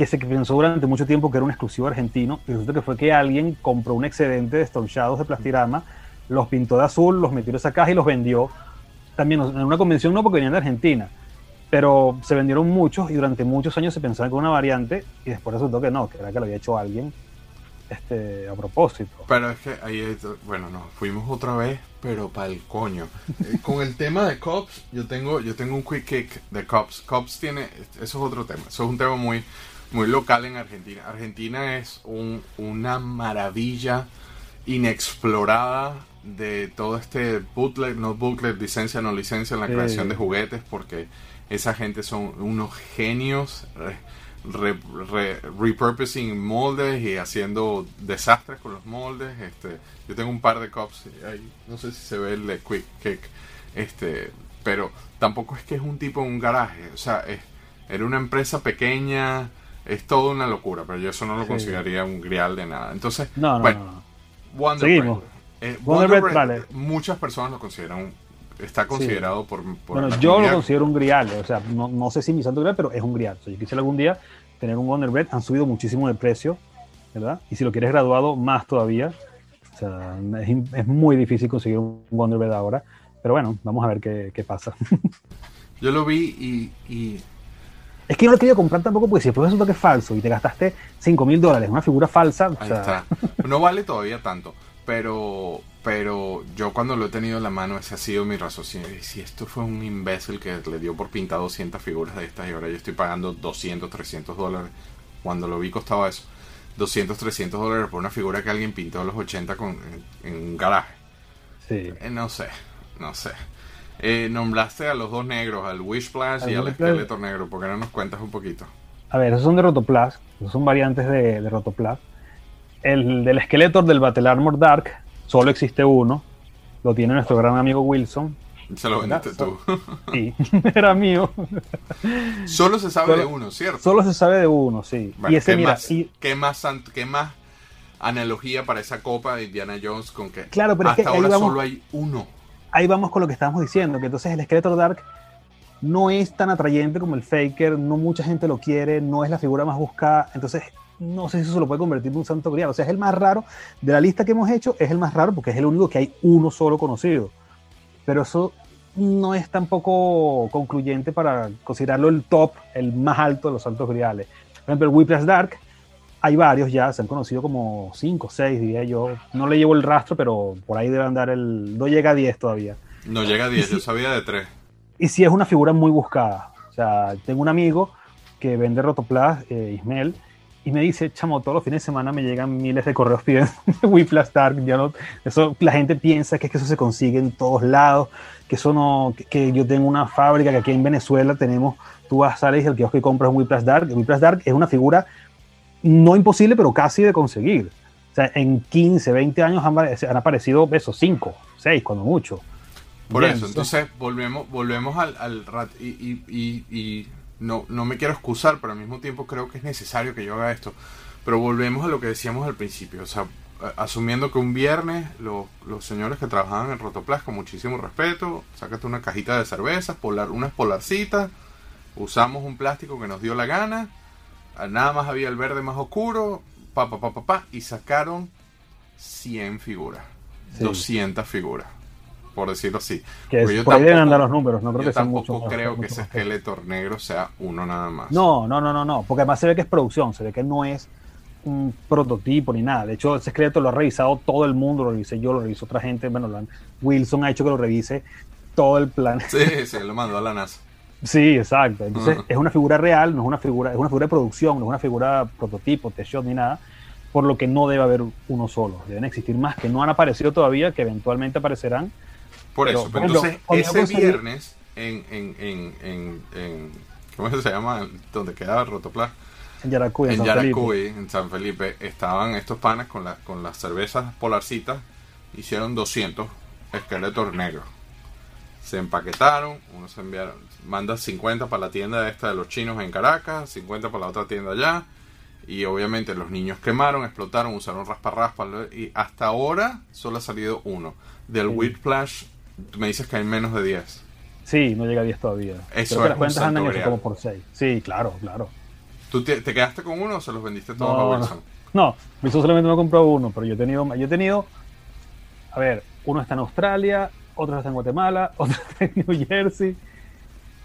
Que se pensó durante mucho tiempo que era un exclusivo argentino, y resulta que fue que alguien compró un excedente de Stone Shadows de plastirama, los pintó de azul, los metió en esa caja y los vendió. También en una convención no porque venían de Argentina, pero se vendieron muchos y durante muchos años se pensaba que era una variante y después resultó que no, que era que lo había hecho alguien este, a propósito. Pero es que ahí, bueno, nos fuimos otra vez, pero para el coño. Eh, Con el tema de Cops, yo tengo, yo tengo un quick kick de Cops. Cops tiene, eso es otro tema, eso es un tema muy, muy local en Argentina. Argentina es un- una maravilla inexplorada de todo este bootleg, no bootleg, licencia, no licencia en la Sí. creación de juguetes, porque esa gente son unos genios. re- re- repurposing moldes y haciendo desastres con los moldes. Este, yo tengo un par de cups ahí, no sé si se ve el de Quick Kick, este, pero tampoco es que es un tipo en un garaje, o sea, es, era una empresa pequeña, es toda una locura, pero yo eso no lo Sí. consideraría un grial de nada. Entonces, No, no, bueno, no. Wonder Seguimos. Bread. Eh, Wonder Wonder Bread, vale. muchas personas lo consideran, está considerado por, por Bueno, yo lo considero un grial, o sea, no, no sé si mi santo grial, pero es un grial. O sea, yo quisiera algún día tener un Wonder Bread, han subido muchísimo de precio, ¿verdad? Y si lo quieres graduado, más todavía. O sea, es, muy difícil conseguir un Wonder Bread ahora, pero bueno, vamos a ver qué, qué pasa. Yo lo vi y, y es que yo no lo he querido comprar tampoco porque si después resulta que es falso y te gastaste 5 mil dólares en una figura falsa, o Ahí sea, está. No vale todavía tanto, pero pero yo cuando lo he tenido en la mano ese ha sido mi raciocinio. Y Si esto fue un imbécil que le dio por pintar 200 figuras de estas y ahora yo estoy pagando 200, 300 dólares. Cuando lo vi costaba eso. 200, 300 dólares por una figura que alguien pintó en los 80 con, en, en un garaje. sí. Eh, no sé, no sé. Eh, nombraste a los dos negros, al Wishplash y Al esqueleto negro. ¿Por qué no nos cuentas un poquito? A ver, esos son de Rotoplas, esos son variantes de, de Rotoplas. El del Skeletor del Battle Armor Dark, solo existe uno, lo tiene nuestro gran amigo Wilson. Se lo vendiste tú. Sí, era mío. Solo se sabe Solo- de uno, ¿cierto? Solo se sabe de uno, sí. Bueno, y ese, ¿qué, mira, más, y- ¿qué, más, qué más analogía para esa copa de Indiana Jones con que Claro, pero es hasta que ahí ahora vamos- solo hay uno? Ahí vamos con lo que estábamos diciendo, que entonces el Skeletor Dark no es tan atrayente como el Faker, no mucha gente lo quiere, no es la figura más buscada, entonces no sé si se lo puede convertir en un santo grial, o sea, es el más raro, de la lista que hemos hecho, es el más raro porque es el único que hay uno solo conocido, pero eso no es tampoco concluyente para considerarlo el top, el más alto de los santos griales. Por ejemplo, Whiplash Dark, hay varios ya, se han conocido como 5 o 6, diría yo. No le llevo el rastro, pero por ahí debe andar el. No llega a 10 todavía. No llega a 10, yo sabía de 3. Y sí es una figura muy buscada. O sea, tengo un amigo que vende Rotoplas, eh, Ismael, y me dice, chamo, todos los fines de semana me llegan miles de correos pidiendo Whiplash Dark. Ya no, eso, la gente piensa que es que eso se consigue en todos lados, que eso no, que, que yo tengo una fábrica que aquí en Venezuela tenemos, tú vas, sales y el y compras un Whiplash Dark. El Whiplash Dark es una figura no imposible, pero casi de conseguir. O sea, en 15, 20 años han, han aparecido esos 5, 6, cuando mucho. Por Bien, eso, entonces volvemos, volvemos al, al rat y, y- y- y no, no me quiero excusar, pero al mismo tiempo creo que es necesario que yo haga esto. Pero volvemos a lo que decíamos al principio, o sea, asumiendo que un viernes los, los señores que trabajaban en Rotoplas con muchísimo respeto, sácate una cajita de cervezas, polar, unas polarcitas, usamos un plástico que nos dio la gana, Nada más había el verde más oscuro, pa, pa, pa, pa, pa, y sacaron 100 figuras, Sí. 200 figuras, por decirlo así. Que yo por ahí deben tampoco- andar los números, no creo yo que sean mucho tampoco más, creo que mucho ese que. Skeletor negro sea uno nada más. No, no, no, no, no, porque además se ve que es producción, se ve que no es un prototipo ni nada. De hecho, ese esqueleto lo ha revisado todo el mundo, lo revisé yo, lo revisó otra gente, bueno, Wilson ha hecho que lo revise todo el plan. Sí, sí, lo mandó a la NASA. Sí, exacto. Entonces, es una figura real, no es una figura, es una figura de producción, no es una figura prototipo, test shot ni nada, por lo que no debe haber uno solo. Deben existir más que no han aparecido todavía, que eventualmente aparecerán. Por Pero, eso, por pero ejemplo, entonces yo ese viernes en, en, en, en, en- ¿cómo se llama? Donde queda Rotoplas. En Yaracuy, en, En San Felipe. Yaracuy, en San Felipe, estaban estos panas con, la- con las cervezas polarcitas, hicieron 200 esqueletos negros. Se empaquetaron, uno se enviaron, manda 50 para la tienda esta de los chinos en Caracas, 50 para la otra tienda allá, y obviamente los niños quemaron, explotaron, usaron raspa-raspa, y hasta ahora solo ha salido uno. Del Sí. Whiplash, me dices que hay menos de 10. Sí, no llega a 10 todavía. Eso Creo es que las cuentas andan eso como por 6. Sí, claro, claro. ¿Tú te, te quedaste con uno o se los vendiste todos No, a no. Wilson? No, Wilson solamente me compró uno, pero yo he tenido, yo he tenido, a ver, uno está en Australia, otro está en Guatemala, otro está en New Jersey.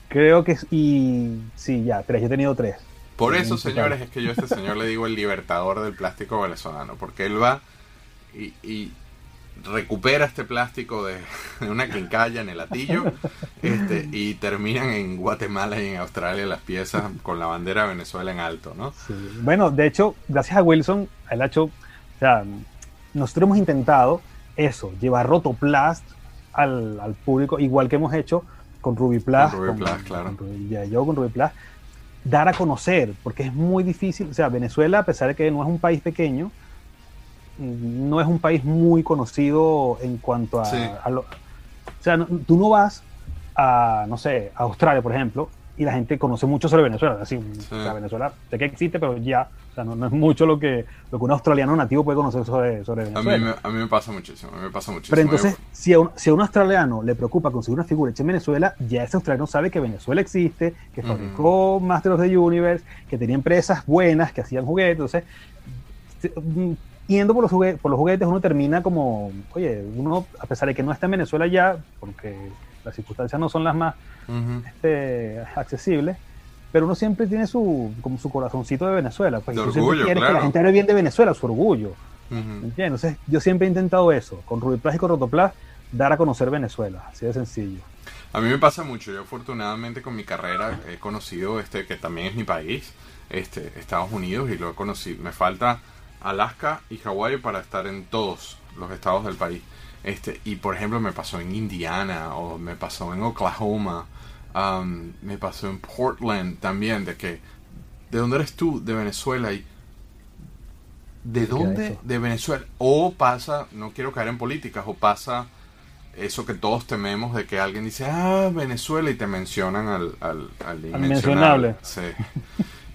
Creo que y sí, ya, tres, yo he tenido tres. Por eso, señores, es que yo a este señor le digo el libertador del plástico venezolano, porque él va y, y recupera este plástico de, de una quincalla en el latillo este, y terminan en Guatemala y en Australia las piezas con la bandera de Venezuela en alto, ¿no? Sí. Bueno, de hecho, gracias a Wilson, él ha hecho, o sea, nosotros hemos intentado eso, llevar Rotoplast al, al público, igual que hemos hecho con Con Rubiplast, claro. con ya yo con Rubiplast, dar a conocer, porque es muy difícil, o sea, Venezuela, a pesar de que no es un país pequeño, no es un país muy conocido en cuanto a, Sí. a lo- o sea, no- tú no vas a, no sé, a Australia, por ejemplo, y la gente conoce mucho sobre Venezuela. Así, o sea, Venezuela sé que existe, pero ya, o sea, no, no es mucho lo que, lo que un australiano nativo puede conocer sobre, sobre A mí, Venezuela. me, a mí me pasa muchísimo, a mí me pasa muchísimo. Pero entonces, si a, un, si a un australiano le preocupa conseguir una figura hecha en Venezuela, ya ese australiano sabe que Venezuela existe, que fabricó Master of the Universe, que tenía empresas buenas que hacían juguetes. Entonces, mm, yendo por los, por los juguetes, uno termina como, oye, uno, a pesar de que no está en Venezuela ya, porque las circunstancias no son las más este, accesibles, pero uno siempre tiene su, como su corazoncito de Venezuela. Pues, De siempre orgullo, quieres que la gente hable bien de Venezuela, su orgullo. ¿Entiendes? Entonces, yo siempre he intentado eso, con Rubiplas y con Rotoplas, dar a conocer Venezuela, así de sencillo. A mí me pasa mucho. Yo afortunadamente con mi carrera he conocido este que también es mi país, este Estados Unidos y lo he conocido. Me falta Alaska y Hawái para estar en todos los estados del país. Este y por ejemplo me pasó en Indiana o me pasó en Oklahoma, um, me pasó en Portland también de que ¿de dónde eres tú? De Venezuela y ¿De dónde? De Venezuela. O pasa, no quiero caer en políticas, o pasa eso que todos tememos de que alguien dice, ah, Venezuela, y te mencionan al, al, al inmencionable. Sí.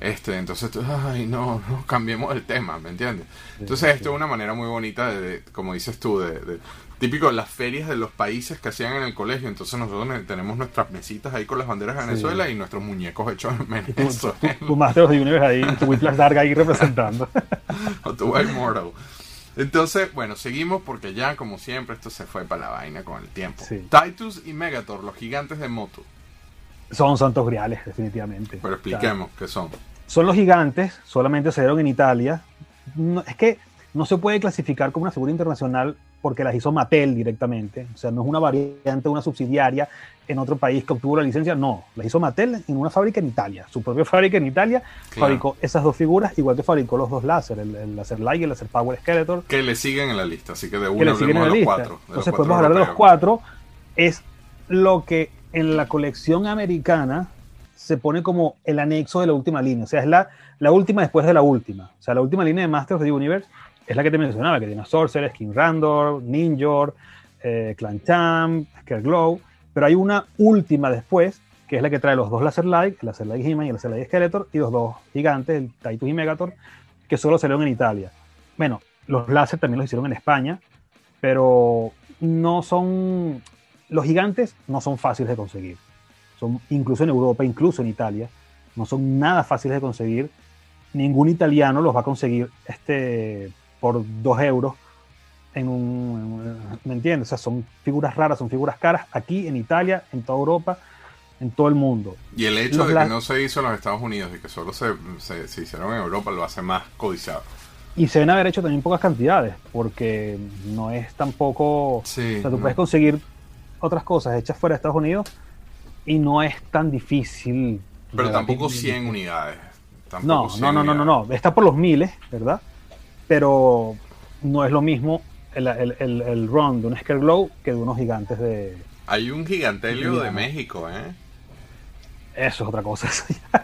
Este, entonces, ay, no, no, cambiemos el tema, ¿me entiendes? Entonces, esto es una manera muy bonita, de, de- como dices tú, de, de- típico las ferias de los países que hacían en el colegio. Entonces, nosotros ne- tenemos nuestras mesitas ahí con las banderas de Venezuela y nuestros muñecos hechos en Y tu, Venezuela. tu- tu Master of the Universe ahí, tu Whiplash Dark ahí representando. o tu White Mortal. Entonces, bueno, seguimos porque ya, como siempre, esto se fue para la vaina con el tiempo. Sí. Titus y Megator, los gigantes de Moto. Son santos griales, definitivamente. Pero expliquemos qué son. son los gigantes, solamente se dieron en Italia. No- es que no se puede clasificar como una figura internacional porque las hizo Mattel directamente. O sea, no es una variante, una subsidiaria en otro país que obtuvo la licencia. No, las hizo Mattel en una fábrica en Italia. Su propia fábrica en Italia Claro. fabricó esas dos figuras, igual que fabricó los dos láser, el, el láser Light y el láser Power Skeletor. Que le siguen en la lista, así que de que una le en la los lista. cuatro. de Entonces podemos hablar de los cuatro. Es lo que en la colección americana se pone como el anexo de la última línea. O sea, es la, la última después de la última. O sea, la última línea de Masters of the Universe es la que te mencionaba, que tiene a Sorcerer, King Randor, Ninjor, eh, Clan Champ, Glow. Pero hay una última después, que es la que trae los dos Laser Light, el Laser Light He-Man y el Laser Light Skeletor, y los dos gigantes, el Titus y Megator, que solo salieron en Italia. Bueno, los láser también los hicieron en España, pero no son. Los gigantes no son fáciles de conseguir. Son, incluso en Europa, incluso en Italia, no son nada fáciles de conseguir. ningún italiano los va a conseguir este, por 2 euros en un, ¿me entiendes? O sea, son figuras raras, son figuras caras aquí en Italia, en toda Europa, en todo el mundo. Y el hecho Los de que no se hizo en los Estados Unidos y que solo se, se, se hicieron en Europa lo hace más codiciado. Y se deben haber hecho también pocas cantidades, porque no es tampoco... Sí, o sea, tú no. puedes conseguir otras cosas hechas fuera de Estados Unidos y no es tan difícil. Pero tampoco Que- 100 unidades. Tampoco No, 100 no, no, no, no, no. Está por los miles, ¿verdad? Pero no es lo mismo el, el, el, el run de un Scareglow que de unos gigantes de... Hay un gigantelio de. México, ¿eh? Eso es otra cosa.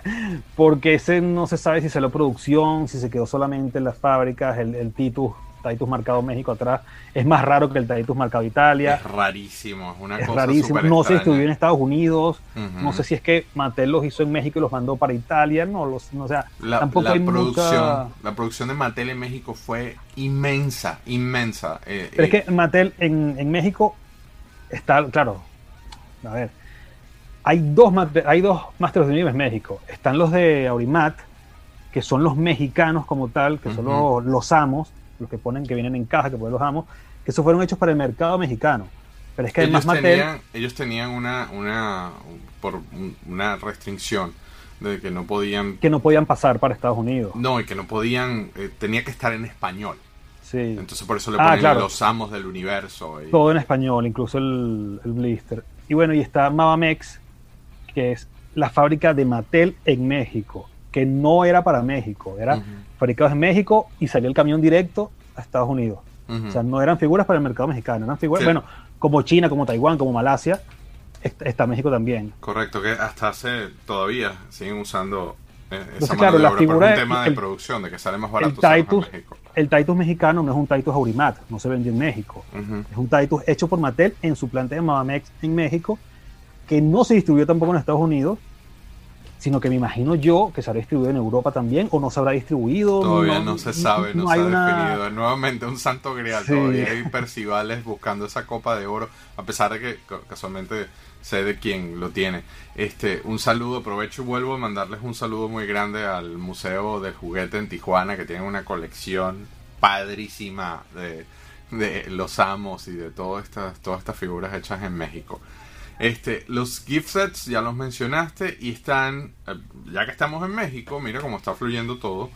Porque ese no se sabe si salió producción, si se quedó solamente en las fábricas, el, el Titus, Titus marcado México atrás. Es más raro que el Titus marcado Italia. Es rarísimo, es una Es cosa rarísimo. No se extraña. distribuyó en Estados Unidos. No sé si es que Mattel los hizo en México y los mandó para Italia. No, los, no o sea, La, tampoco la hay producción, mucha... la producción de Mattel en México fue inmensa, inmensa. Eh, Pero es eh, que Mattel en, en México está, claro, a ver, hay dos, hay dos Masters the Universe en México. Están los de Aurimat, que son los mexicanos como tal, que son Ujú. los, los amos, los que ponen, que vienen en caja, que ponen los amos, que esos fueron hechos para el mercado mexicano. Pero es que además ellos, Mattel, tenían, ellos tenían una, una, por un- una restricción de que no podían, que no podían pasar para Estados Unidos. no, y que no podían, eh, tenía que estar en español. Sí. Entonces por eso le Ah, ponen claro. los amos del universo. y- Todo en español, incluso el, el blister. Y bueno, y está Mavamex, que es la fábrica de Mattel en México, que no era para México, era. Fabricados en México y salió el camión directo a Estados Unidos. O sea, no eran figuras para el mercado mexicano, eran figuras, Sí. bueno, como China, como Taiwán, como Malasia, est- está México también. Correcto, que hasta hace todavía siguen usando eh, esa Entonces, mano claro, de obra, figura- es un tema de el- producción, de que sale más El barato en Titus, México. el Titus mexicano no es un Titus Aurimat, no se vendió en México. Ujú. Es un Titus hecho por Mattel en su planta de Mavamex en México, que no se distribuyó tampoco en Estados Unidos, sino que me imagino yo que se habrá distribuido en Europa también, o no se habrá distribuido. Todavía no, se sabe, no, se hay ha definido. Nuevamente un santo grial. Sí. Todavía hay percibales buscando esa copa de oro, a pesar de que ca- casualmente sé de quién lo tiene. Este, un saludo, aprovecho y vuelvo a mandarles un saludo muy grande al Museo del Juguete en Tijuana, que tiene una colección padrísima de, de los amos y de todas estas, todas estas figuras hechas en México. Este, los gift sets ya los mencionaste y están, eh, ya que estamos en México, mira cómo está fluyendo todo.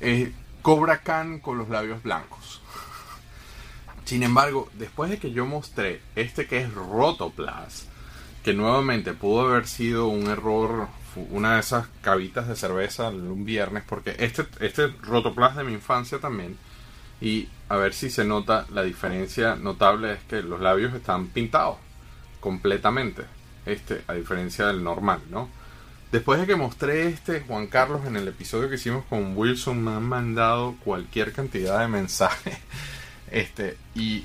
eh, Cobra Khan con los labios blancos. Sin embargo, después de que yo mostré este que es Rotoplas, que nuevamente pudo haber sido un error, una de esas cabitas de cerveza un viernes, porque este, este Rotoplas de mi infancia también, y a ver si se nota la diferencia notable es que los labios están pintados completamente, este, a diferencia del normal, ¿no? Después de que mostré este, Juan Carlos, en el episodio que hicimos con Wilson, me han mandado cualquier cantidad de mensajes. Este, y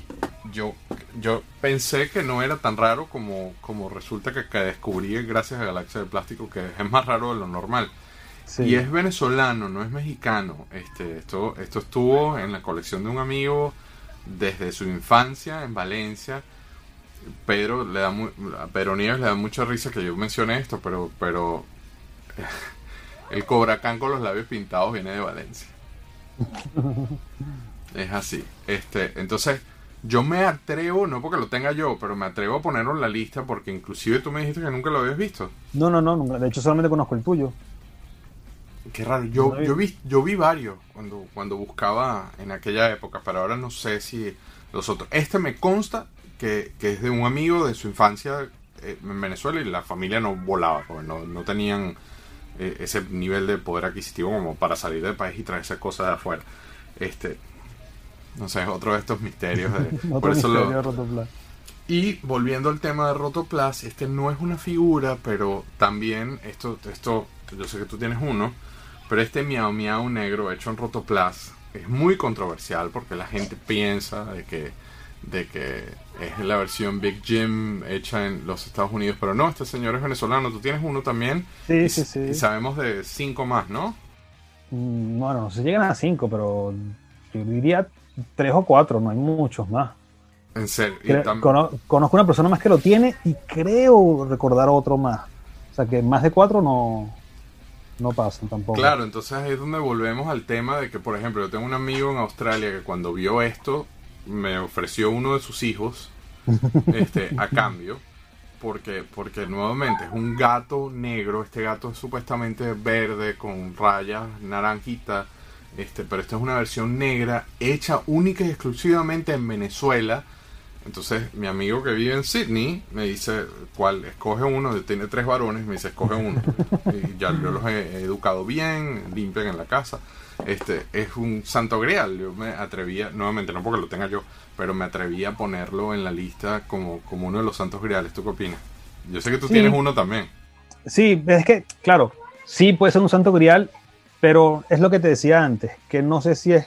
yo, yo pensé que no era tan raro como, como resulta que, que descubrí gracias a Galaxia de Plástico, que es más raro de lo normal. Sí. Y es venezolano, no es mexicano. Este, esto, esto estuvo en la colección de un amigo desde su infancia en Valencia. Pedro le da a Pedro Nieves le da mucha risa que yo mencione esto, pero, pero el Cobra Khan con los labios pintados viene de Valencia. Es así. Este, entonces, yo me atrevo, no porque lo tenga yo, pero me atrevo a ponerlo en la lista porque inclusive tú me dijiste que nunca lo habías visto. No, no, no, nunca. de hecho solamente conozco el tuyo. Qué raro, yo, yo vi, yo vi varios cuando, cuando buscaba en aquella época, pero ahora no sé si los otros. Este me consta que, que es de un amigo de su infancia eh, en Venezuela y la familia no volaba, porque no, no tenían eh, ese nivel de poder adquisitivo como para salir del país y traerse cosas de afuera. Este, no sé, es otro de estos misterios. de- por eso lo- misterio de Rotoplas. y volviendo al tema de Rotoplas, este no es una figura, pero también esto, esto, yo sé que tú tienes uno, pero este Miau Miau negro hecho en Rotoplas es muy controversial porque la gente piensa de que, de que es la versión Big Jim hecha en los Estados Unidos, pero no, este señor es venezolano, tú tienes uno también. Sí, y, sí, sí. y sabemos de cinco más, ¿no? Mm, Bueno, no se llegan a cinco, pero yo diría tres o cuatro, no hay muchos más. En serio. y Cre- tam- cono- conozco una persona más que lo tiene y creo recordar otro más. O sea que más de cuatro no, no pasan tampoco. Claro, entonces ahí es donde volvemos al tema de que, por ejemplo, yo tengo un amigo en Australia que cuando vio esto me ofreció uno de sus hijos este, a cambio. Porque, porque nuevamente es un gato negro, este gato es supuestamente verde con rayas naranjita, este, pero esta es una versión negra hecha única y exclusivamente en Venezuela. Entonces mi amigo que vive en Sydney me dice, ¿cuál? Escoge uno, tiene tres varones, me dice, escoge uno. Y ya yo los he educado bien, limpian en la casa. Este, es un santo grial, yo me atrevía, nuevamente no porque lo tenga yo, pero me atreví a ponerlo en la lista como, como uno de los santos griales. ¿Tú qué opinas? Yo sé que tú Sí. tienes uno también. Sí, es que, claro, sí puede ser un santo grial, pero es lo que te decía antes, que no sé si es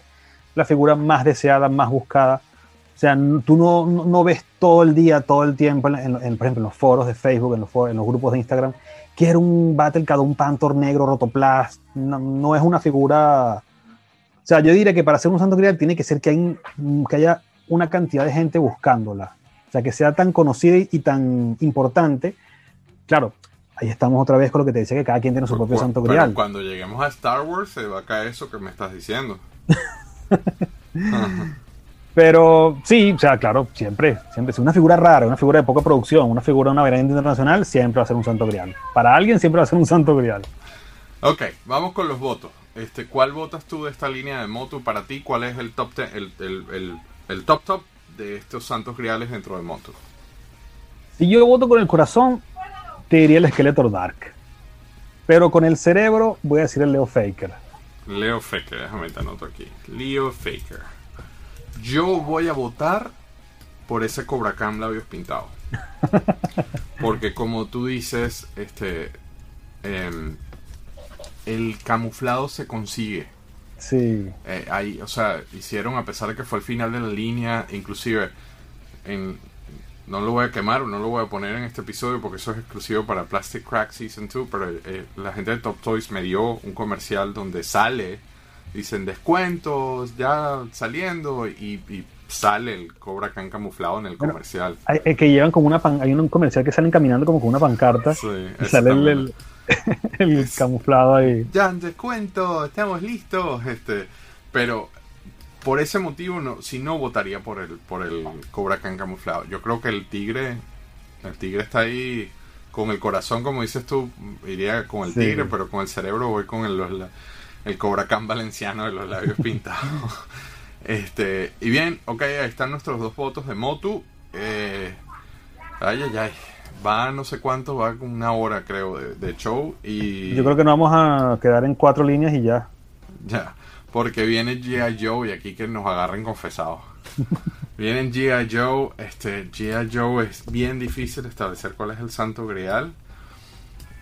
la figura más deseada, más buscada. O sea, tú no, no- ves todo el día, todo el tiempo, en, por ejemplo, en los foros de Facebook, en los, foros- en los grupos de Instagram, quiero un Battlecad, un Panther negro, Rotoplast. No, no es una figura... O sea, yo diría que para ser un santo grial tiene que ser que, hay, que haya una cantidad de gente buscándola. O sea, que sea tan conocida y, y tan importante. Claro, ahí estamos otra vez con lo que te decía, que cada quien tiene su propio santo pero grial. cuando lleguemos a Star Wars se va a caer eso que me estás diciendo. Ajá. Pero sí, o sea, claro, siempre, siempre. Si una figura rara, una figura de poca producción, una figura de una variante internacional, siempre va a ser un santo grial. Para alguien siempre va a ser un santo grial. Ok, vamos con los votos. Este, ¿Cuál votas tú de esta línea de Motu para ti? ¿Cuál es el top ten- el, el- el- el top top de estos santos griales dentro de Motu? Si yo voto con el corazón, te diría el Skeletor Dark. Pero con el cerebro, voy a decir el Leo Faker. Leo Faker, déjame te anoto aquí. Leo Faker. Yo voy a votar por ese Cobra Khan labios pintados. Porque como tú dices, este em, el camuflado se consigue. Sí. Eh, ahí, o sea, hicieron, a pesar de que fue el final de la línea, inclusive, en, no lo voy a quemar, no lo voy a poner en este episodio porque eso es exclusivo para Plastic Crack Season 2, pero eh, la gente de Top Toys me dio un comercial donde sale, dicen descuentos, ya saliendo, y, y sale el Cobra Khan camuflado en el Bueno, comercial. Hay, que llevan como una pan- hay un comercial que salen caminando como con una pancarta Sí, y sale el, camuflado ahí. ya descuento, estamos listos, este, pero por ese motivo no, si no votaría por el por el Cobra Khan camuflado. Yo creo que el tigre el tigre está ahí con el corazón, como dices tú, iría con el Sí. tigre, pero con el cerebro voy con el, los la- el Cobra Khan valenciano de los labios pintados. este, y bien, ok, ahí están nuestros dos votos de Motu. Eh, ay, ay, ay. Va no sé cuánto, va una hora creo de, de show y Yo creo que nos vamos a quedar en cuatro líneas y ya. ya, porque viene G.I. Joe y aquí que nos agarren confesados. Viene G.I. Joe, este, G.I. Joe es bien difícil establecer cuál es el santo grial.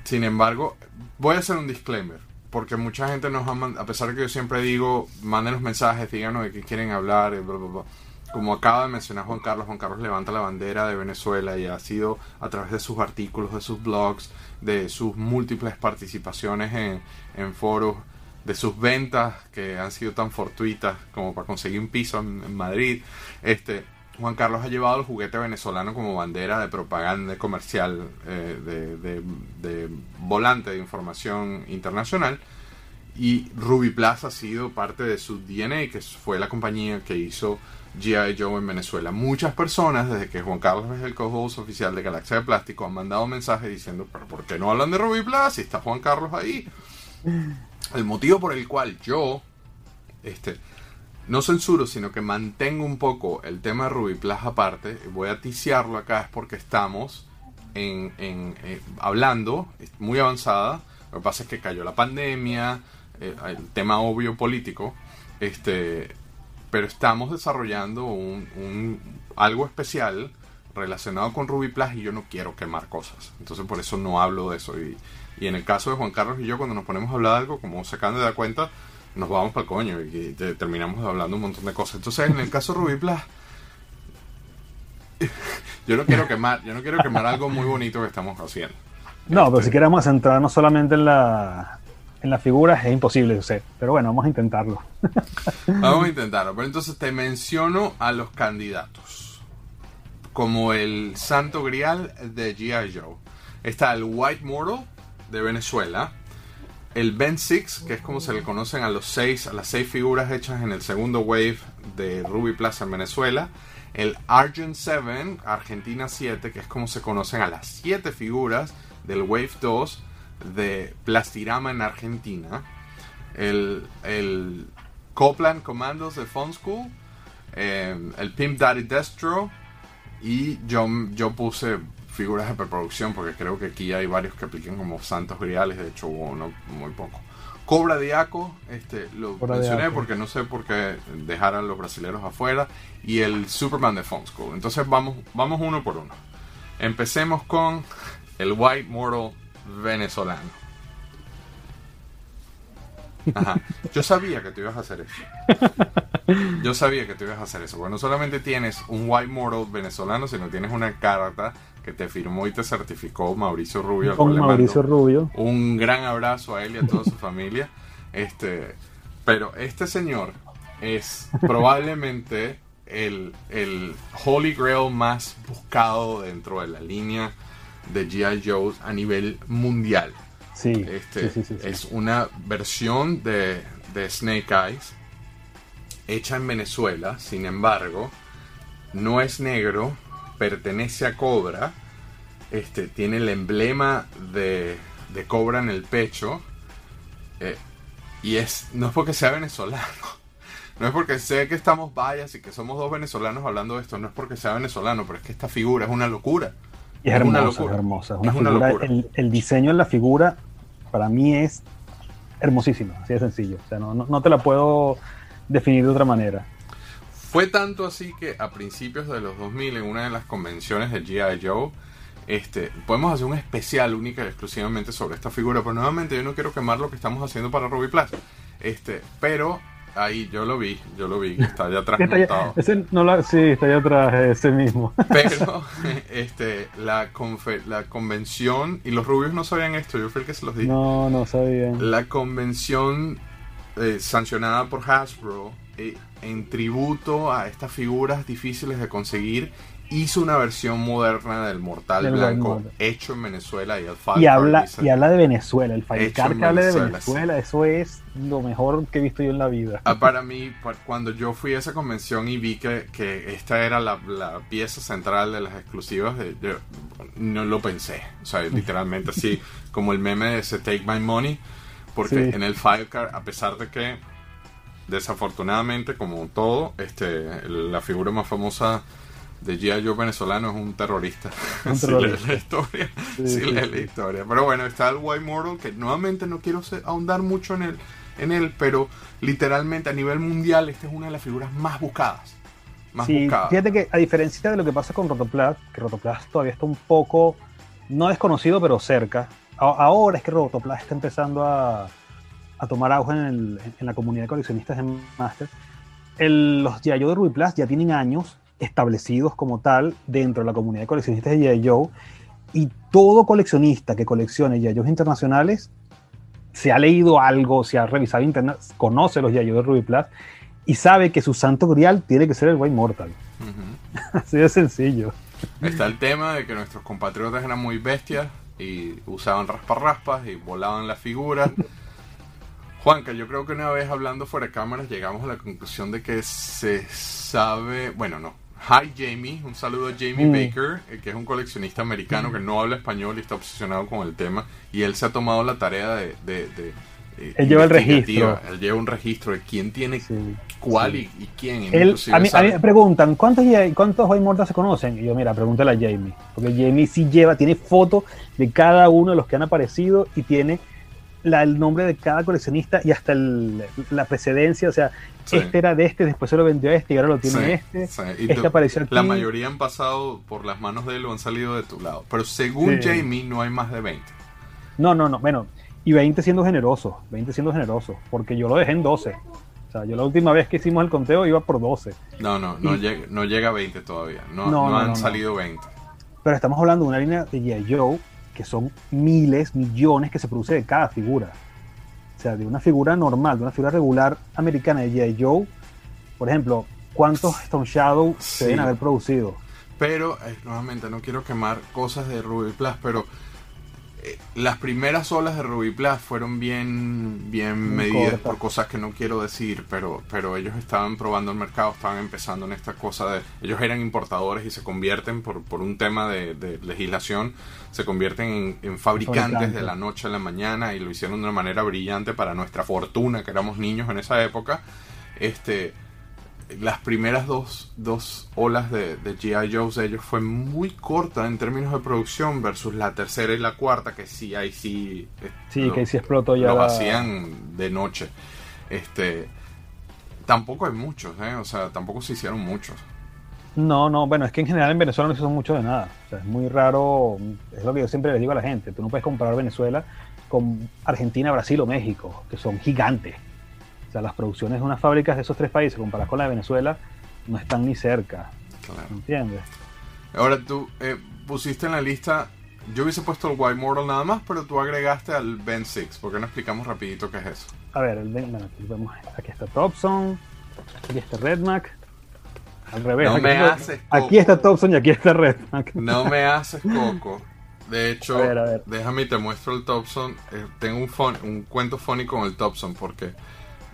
Sin embargo, voy a hacer un disclaimer, porque mucha gente nos ha mandado, a pesar de que yo siempre digo, mándenos mensajes, díganos de qué quieren hablar, y bla, bla, bla. Como acaba de mencionar Juan Carlos, Juan Carlos levanta la bandera de Venezuela y ha sido a través de sus artículos, de sus blogs, de sus múltiples participaciones en, en foros, de sus ventas que han sido tan fortuitas como para conseguir un piso en, en Madrid. Este, Juan Carlos ha llevado el juguete venezolano como bandera de propaganda comercial, eh, de, de- de volante de información internacional. Y Ruby Plus ha sido parte de su DNA, que fue la compañía que hizo G.I. Joe en Venezuela. Muchas personas, desde que Juan Carlos es el co-host oficial de Galaxia de Plástico, han mandado mensajes diciendo, pero ¿por qué no hablan de Ruby Plus si está Juan Carlos ahí? El motivo por el cual yo, este, no censuro, sino que mantengo un poco el tema de Ruby Plus aparte, voy a ticiarlo acá, es porque estamos en, en, eh, hablando, muy avanzada, lo que pasa es que cayó la pandemia, eh, el tema obvio político, este, pero estamos desarrollando un, un- algo especial relacionado con Ruby Plus y yo no quiero quemar cosas. Entonces por eso no hablo de eso. Y, y en el caso de Juan Carlos y yo, cuando nos ponemos a hablar de algo, como se acaban de dar cuenta, nos vamos para el coño y, te- terminamos hablando un montón de cosas. Entonces en el caso de Plus, yo no quiero quemar, yo no quiero quemar algo muy bonito que estamos haciendo. No, pero Este, si queremos centrarnos solamente en la en las figuras es imposible, yo sé. Pero bueno, vamos a intentarlo. Vamos a intentarlo. Pero entonces te menciono a los candidatos. Como el santo grial de G.I. Joe. Está el White Mortal de Venezuela. El Ben 6, que es como se le conocen a los seis, a las seis figuras hechas en el segundo wave de Ruby Plaza en Venezuela. El Argent 7, Argentina 7, que es como se conocen a las siete figuras del Wave 2 de Plastirama en Argentina. El, el Copland Commandos de Fun School. eh, el Pimp Daddy Destro. Y yo, yo puse figuras de preproducción porque creo que aquí hay varios que apliquen como santos griales. De hecho, hubo uno muy poco. Cobra Diaco, este, lo Cobra mencioné porque no sé por qué dejaran los brasileños afuera. Y el Superman de Fun School. Entonces vamos, vamos uno por uno. Empecemos con el White Mortal venezolano. Ajá. Yo sabía que tú ibas a hacer eso. Yo sabía que tú ibas a hacer eso. Porque no solamente tienes un White Mortal venezolano, sino tienes una carta que te firmó y te certificó Mauricio Rubio. Con Mauricio Rubio. Un gran abrazo a él y a toda su familia. Este, pero este señor es probablemente el, el Holy Grail más buscado dentro de la línea de G.I. Joe a nivel mundial. Sí, Este, sí, sí, sí, sí. Es una versión de, de Snake Eyes hecha en Venezuela, sin embargo, no es negro, pertenece a Cobra, este, tiene el emblema de, de Cobra en el pecho, eh, y es, no es porque sea venezolano, no es porque sé que estamos vallas y que somos dos venezolanos hablando de esto, no es porque sea venezolano, pero es que esta figura es una locura. Y es, es una hermosa, locura. es hermosa. Una Es una figura, locura. el, el diseño de la figura para mí es hermosísimo, así de sencillo. O sea, no, no, no te la puedo definir de otra manera. Fue tanto así que a principios de los 2000 en una de las convenciones de G.I. Joe, este, podemos hacer un especial única y exclusivamente sobre esta figura, pero nuevamente yo no quiero quemar lo que estamos haciendo para Ruby Plus. Este, pero ahí yo lo vi, yo lo vi, está allá atrás Está allá- ese no la- sí, está allá atrás, ese mismo. Pero este, la, confe- la convención, y los rubios no sabían esto, yo fui el que se los dije. No, no sabía. La convención eh, sancionada por Hasbro, eh, en tributo a estas figuras difíciles de conseguir, hizo una versión moderna del Mortal Del Blanco Mortal. hecho en Venezuela y el Y Five habla, Card y habla de Venezuela. El Firecar en que habla de Venezuela, Venezuela, eso es lo mejor que he visto yo en la vida. Ah, Para mí, cuando yo fui a esa convención y vi que, que esta era la, la pieza central de las exclusivas, yo no lo pensé. O sea, literalmente así, como el meme de ese Take My Money, porque Sí. en el Filecard, a pesar de que desafortunadamente, como todo, este, la figura más famosa de G.I. Joe venezolano es un terrorista. Un Si lees la historia. Sí, si lees sí. la historia. Pero bueno, está el White Mortal, que nuevamente no quiero ahondar mucho en él, en él, pero literalmente a nivel mundial esta es una de las figuras más buscadas. Más Sí, buscadas. fíjate que a diferencia de lo que pasa con Rotoplas, que Rotoplas todavía está un poco, no desconocido, pero cerca. A- ahora es que Rotoplas está empezando a, a tomar auge en, el- en la comunidad de coleccionistas de Master. El- los G.I. Joe de Ruby Plus ya tienen años establecidos como tal dentro de la comunidad de coleccionistas de G.I. Joe y todo coleccionista que coleccione G.I. Internacionales se ha leído algo, se ha revisado internet, conoce los G.I. Joe de Ruby Plus y sabe que su santo grial tiene que ser el White Mortal. Ujú. Así de sencillo. Está el tema de que nuestros compatriotas eran muy bestias y usaban rasparraspas y volaban las figuras. Juanca, yo creo que una vez hablando fuera de cámaras llegamos a la conclusión de que se sabe, bueno, no. Hi Jamie, un saludo a Jamie Mm. Baker, eh, que es un coleccionista americano que no habla español y está obsesionado con el tema. Y él se ha tomado la tarea de... de- de, eh, Él lleva el registro. Él lleva un registro de quién tiene Sí. cuál sí. y, y quién. Él, a, mí, a mí me preguntan, ¿cuántos, ¿cuántos White Mortals se conocen? Y yo, mira, pregúntale a Jamie. Porque Jamie sí lleva, tiene fotos de cada uno de los que han aparecido y tiene la- el nombre de cada coleccionista y hasta el- la precedencia. O sea, Sí. este era de este, después se lo vendió a este y ahora lo tiene Sí, este. sí. Y Este tú- apareció aquí. La mayoría han pasado por las manos de él o han salido de tu lado. Pero según. Jamie, no hay más de 20. No, no, no. Bueno, y 20 siendo generoso. 20 siendo generoso. Porque yo lo dejé en 12. O sea, yo la última vez que hicimos el conteo iba por 12. No, no, no, Y- llega, no llega a 20 todavía. No, No, han salido 20. Pero estamos hablando de una línea de G.I. Joe que son miles, millones que se produce de cada figura. O sea, de una figura normal, de una figura regular americana de G.I. Joe, por ejemplo, ¿cuántos Stone Shadow se deben haber producido? Pero, eh, nuevamente, no quiero quemar cosas de Ruby Plus, pero eh, las primeras olas de Ruby Plus fueron bien, bien Muy medidas por cosas que no quiero decir, pero, pero ellos estaban probando el mercado, estaban empezando en esta cosa de... Ellos eran importadores y se convierten, por, por un tema de, de legislación, se convierten en, en fabricantes Fabricantes. de la noche a la mañana y lo hicieron de una manera brillante para nuestra fortuna, que éramos niños en esa época. Este, las primeras dos, dos olas de, de G.I. Joe's de ellos fue muy corta en términos de producción versus la tercera y la cuarta, que sí, ahí sí. Sí, lo- que ahí sí explotó ya la- hacían de noche. Este. Tampoco hay muchos, ¿eh? O sea, tampoco se hicieron muchos. No, no, bueno, es que en general en Venezuela no se usa mucho de nada. O sea, es muy raro, es lo que yo siempre les digo a la gente, tú no puedes comparar Venezuela con Argentina, Brasil o México, que son gigantes. O sea, las producciones de unas fábricas de esos tres países comparadas con la de Venezuela no están ni cerca, Claro. ¿entiendes? Ahora tú eh, pusiste en la lista. Yo hubiese puesto el White Mortal nada más, pero tú agregaste al Ben 6. ¿Por qué no explicamos rapidito qué es eso? A ver, el, bueno, aquí, vemos, aquí está Thompson, aquí está Redmac, al revés. No aquí, me haces coco. aquí está Thompson y aquí está Redmac. No me haces coco. De hecho, A ver, a ver. déjame y te muestro el Thompson. Eh, tengo un, fon- un cuento funny con el Thompson porque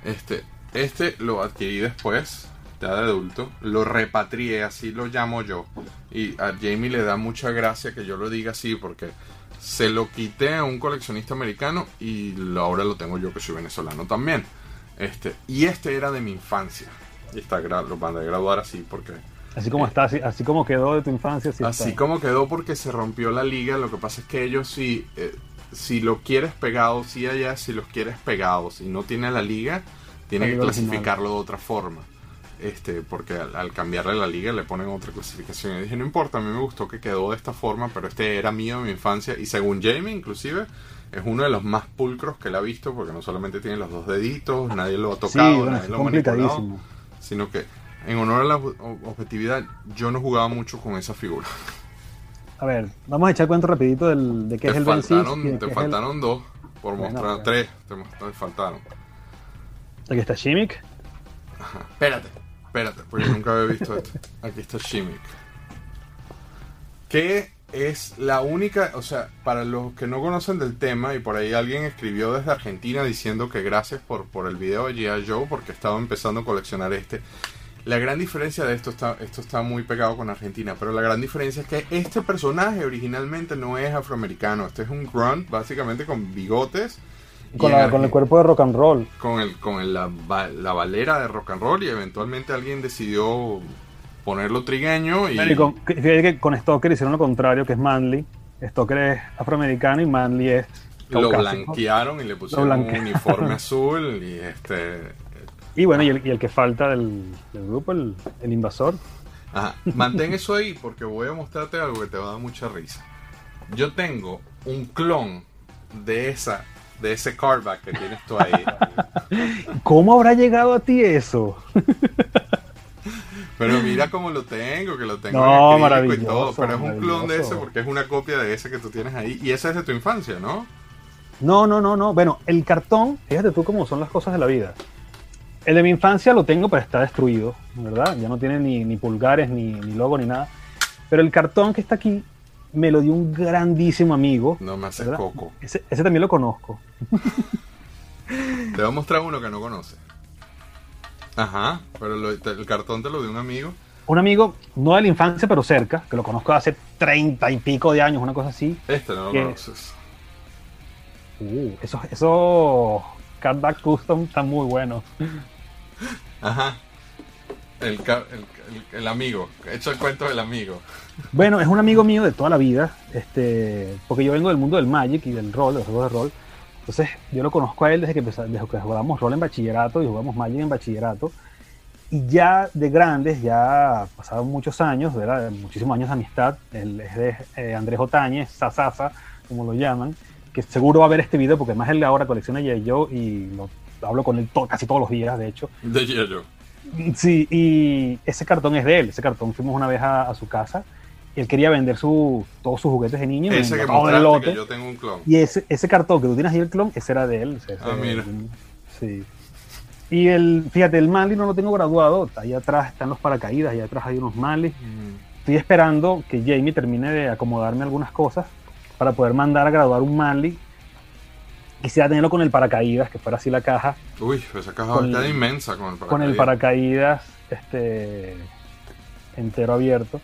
este, este lo adquirí después, ya de adulto. Lo repatrié, así lo llamo yo. Y a Jamie le da mucha gracia que yo lo diga así porque se lo quité a un coleccionista americano y lo- ahora lo tengo yo que soy venezolano también. Este, y este era de mi infancia. Y está, lo mandé a graduar así porque Así como está, así, así como quedó de tu infancia, así, como quedó porque se rompió la liga, lo que pasa es que ellos si, eh, si lo quieres pegado, sí allá, si los quieres pegados, si no tiene la liga, tiene La que liga clasificarlo de otra forma. Este, porque al, al cambiarle la liga le ponen otra clasificación. Y dije, no importa, a mí me gustó que quedó de esta forma, pero este era mío de mi infancia. Y según Jamie, inclusive, es uno de los más pulcros que él ha visto, porque no solamente tiene los dos deditos, nadie lo ha Sí, tocado, bueno, nadie es lo ha manipulado sino que en honor a la ob- objetividad yo no jugaba mucho con esa figura. A ver, vamos a echar cuento rapidito del, de qué Te es el Ben Six faltaron, te el- faltaron dos por mostrar bueno. tres, te faltaron. Aquí está Shimmick. Ajá. Espérate, espérate, porque nunca había visto esto. Aquí está Shimmick. Que es la única, o sea, para los que no conocen del tema, y por ahí alguien escribió desde Argentina diciendo que gracias por, por el video de G.I. Joe, porque estaba empezando a coleccionar este. La gran diferencia de esto está, esto está muy pegado con Argentina, pero la gran diferencia es que este personaje originalmente no es afroamericano, este es un grunt básicamente con bigotes. Con, la- con el cuerpo de rock and roll. con el con el- la, balera de rock and roll y eventualmente alguien decidió ponerlo trigueño y Y con, fíjate que con Stoker hicieron lo contrario, que es Manly. Stoker es afroamericano y Manly es lo blanquearon y le pusieron un uniforme azul y este Y bueno, y el, y el que falta del, del grupo, el, el invasor. Ajá. Mantén eso ahí porque voy a mostrarte algo que te va a dar mucha risa. Yo tengo un clon de esa de ese cardback que tienes tú ahí. ¿Cómo habrá llegado a ti eso? Pero mira cómo lo tengo, que lo tengo No, en acrílico y maravilloso, todo. Pero es un clon de ese porque es una copia de ese que tú tienes ahí. Y ese es de tu infancia, ¿no? No, no, no, no. Bueno, el cartón, fíjate tú cómo son las cosas de la vida. El de mi infancia lo tengo, pero está destruido, ¿verdad? Ya no tiene ni, ni pulgares, ni, ni logo, ni nada. Pero el cartón que está aquí me lo dio un grandísimo amigo. No me haces ¿verdad? coco. Ese, ese también lo conozco. Te voy a mostrar uno que no conoces. Ajá, pero lo- te- el cartón te lo dio un amigo. Un amigo, no de la infancia, pero cerca, que lo conozco hace treinta y pico de años, una cosa así. Este no lo ¿Qué? conoces. Uh, esos eso Catback Custom están muy buenos. Ajá. El, el, el- amigo. He hecho el cuento del amigo. Bueno, es un amigo mío de toda la vida, este, porque yo vengo del mundo del Magic y del rol, de los juegos de rol. Entonces, yo lo conozco a él desde que, desde jugamos rol en bachillerato y jugamos Magic en bachillerato. Y ya de grandes, ya pasaron muchos años, ¿verdad? muchísimos años de amistad. Él es de eh, Andrés Otañez, Sasasa, como lo llaman, que seguro va a ver este video porque además él ahora colecciona y yo y lo, hablo con él to- casi todos los días, de hecho. De yo. Sí, y ese cartón es de él. Ese cartón fuimos una vez a, a su casa y él quería vender su, todos sus juguetes de niño. Ese que todo el lote. que yo tengo un clon. Y ese, ese cartón que tú tienes ahí, el clon, ese era de él. ese- Ah, ese- mira. Sí. Y el, fíjate, el Manly no lo tengo graduado. Ahí atrás están los paracaídas, ahí atrás hay unos Manly. Mm. Estoy esperando que Jamie termine de acomodarme algunas cosas para poder mandar a graduar un Manly. Quisiera tenerlo con el paracaídas, que fuera así la caja, Uy, esa caja Con está el- inmensa con el paracaídas. con el paracaídas este, entero abierto.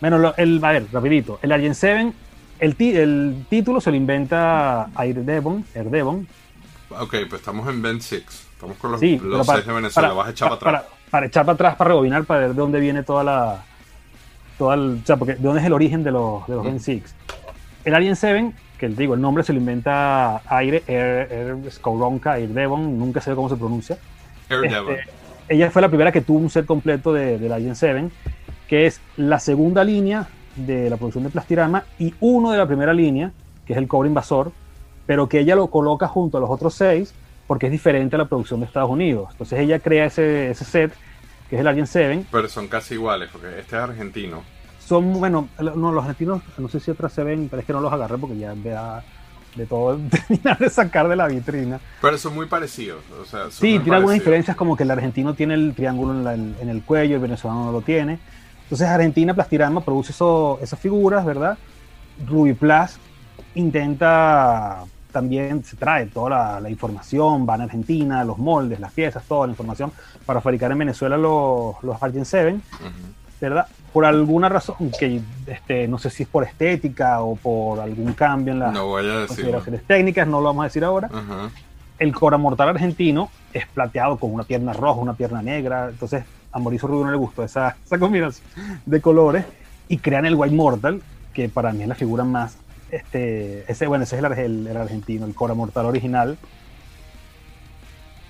Bueno, lo- el, a ver, rapidito. El Argent 7, el, ti- el título se lo inventa Air Devon, Air Devon. Ok, pues estamos en Ben 6. Estamos con los, Sí, los pero para- seis de Venezuela. para- Vas a echar para, para- atrás. Para, echar para atrás, para rebobinar, para ver de dónde viene toda la. Toda el, o sea, porque de dónde es el origen de los, de los Mm. Ben 6. El Alien 7, que te digo, el nombre se lo inventa Aire, Air, Air Skowronka, Air Devon, nunca sé cómo se pronuncia. Air Este, Devon. ella fue la primera que tuvo un set completo de, del Alien 7, que es la segunda línea de la producción de Plastirama y uno de la primera línea, que es el Cobre Invasor, pero que ella lo coloca junto a los otros seis porque es diferente a la producción de Estados Unidos. Entonces ella crea ese, ese set, que es el Alien 7. Pero son casi iguales, porque este es argentino. Son, bueno, no, los argentinos, no sé si otras se ven, pero es que no los agarré porque ya vea de todo terminar de sacar de la vitrina. Pero son muy parecidos. O sea, son Sí, tiene algunas parecidos. diferencias como que el argentino tiene el triángulo en, la- en el cuello, el venezolano no lo tiene. Entonces Argentina Plastirama produce eso- esas figuras, ¿verdad? Ruby Plus intenta también, se trae toda la, la información, van a Argentina, los moldes, las piezas, toda la información para fabricar en Venezuela los, los Argent 7, Ujú. ¿verdad? Por alguna razón, que este, no sé si es por estética o por algún cambio en las No consideraciones técnicas, no lo vamos a decir ahora el Cora Mortal argentino es plateado con una pierna roja, una pierna negra. Entonces a Mauricio Rubio no le gustó esa, esa combinación de colores y crean el White Mortal, que para mí es la figura más. Este, ese, bueno, ese es el, arge- el- el argentino, el Cora Mortal original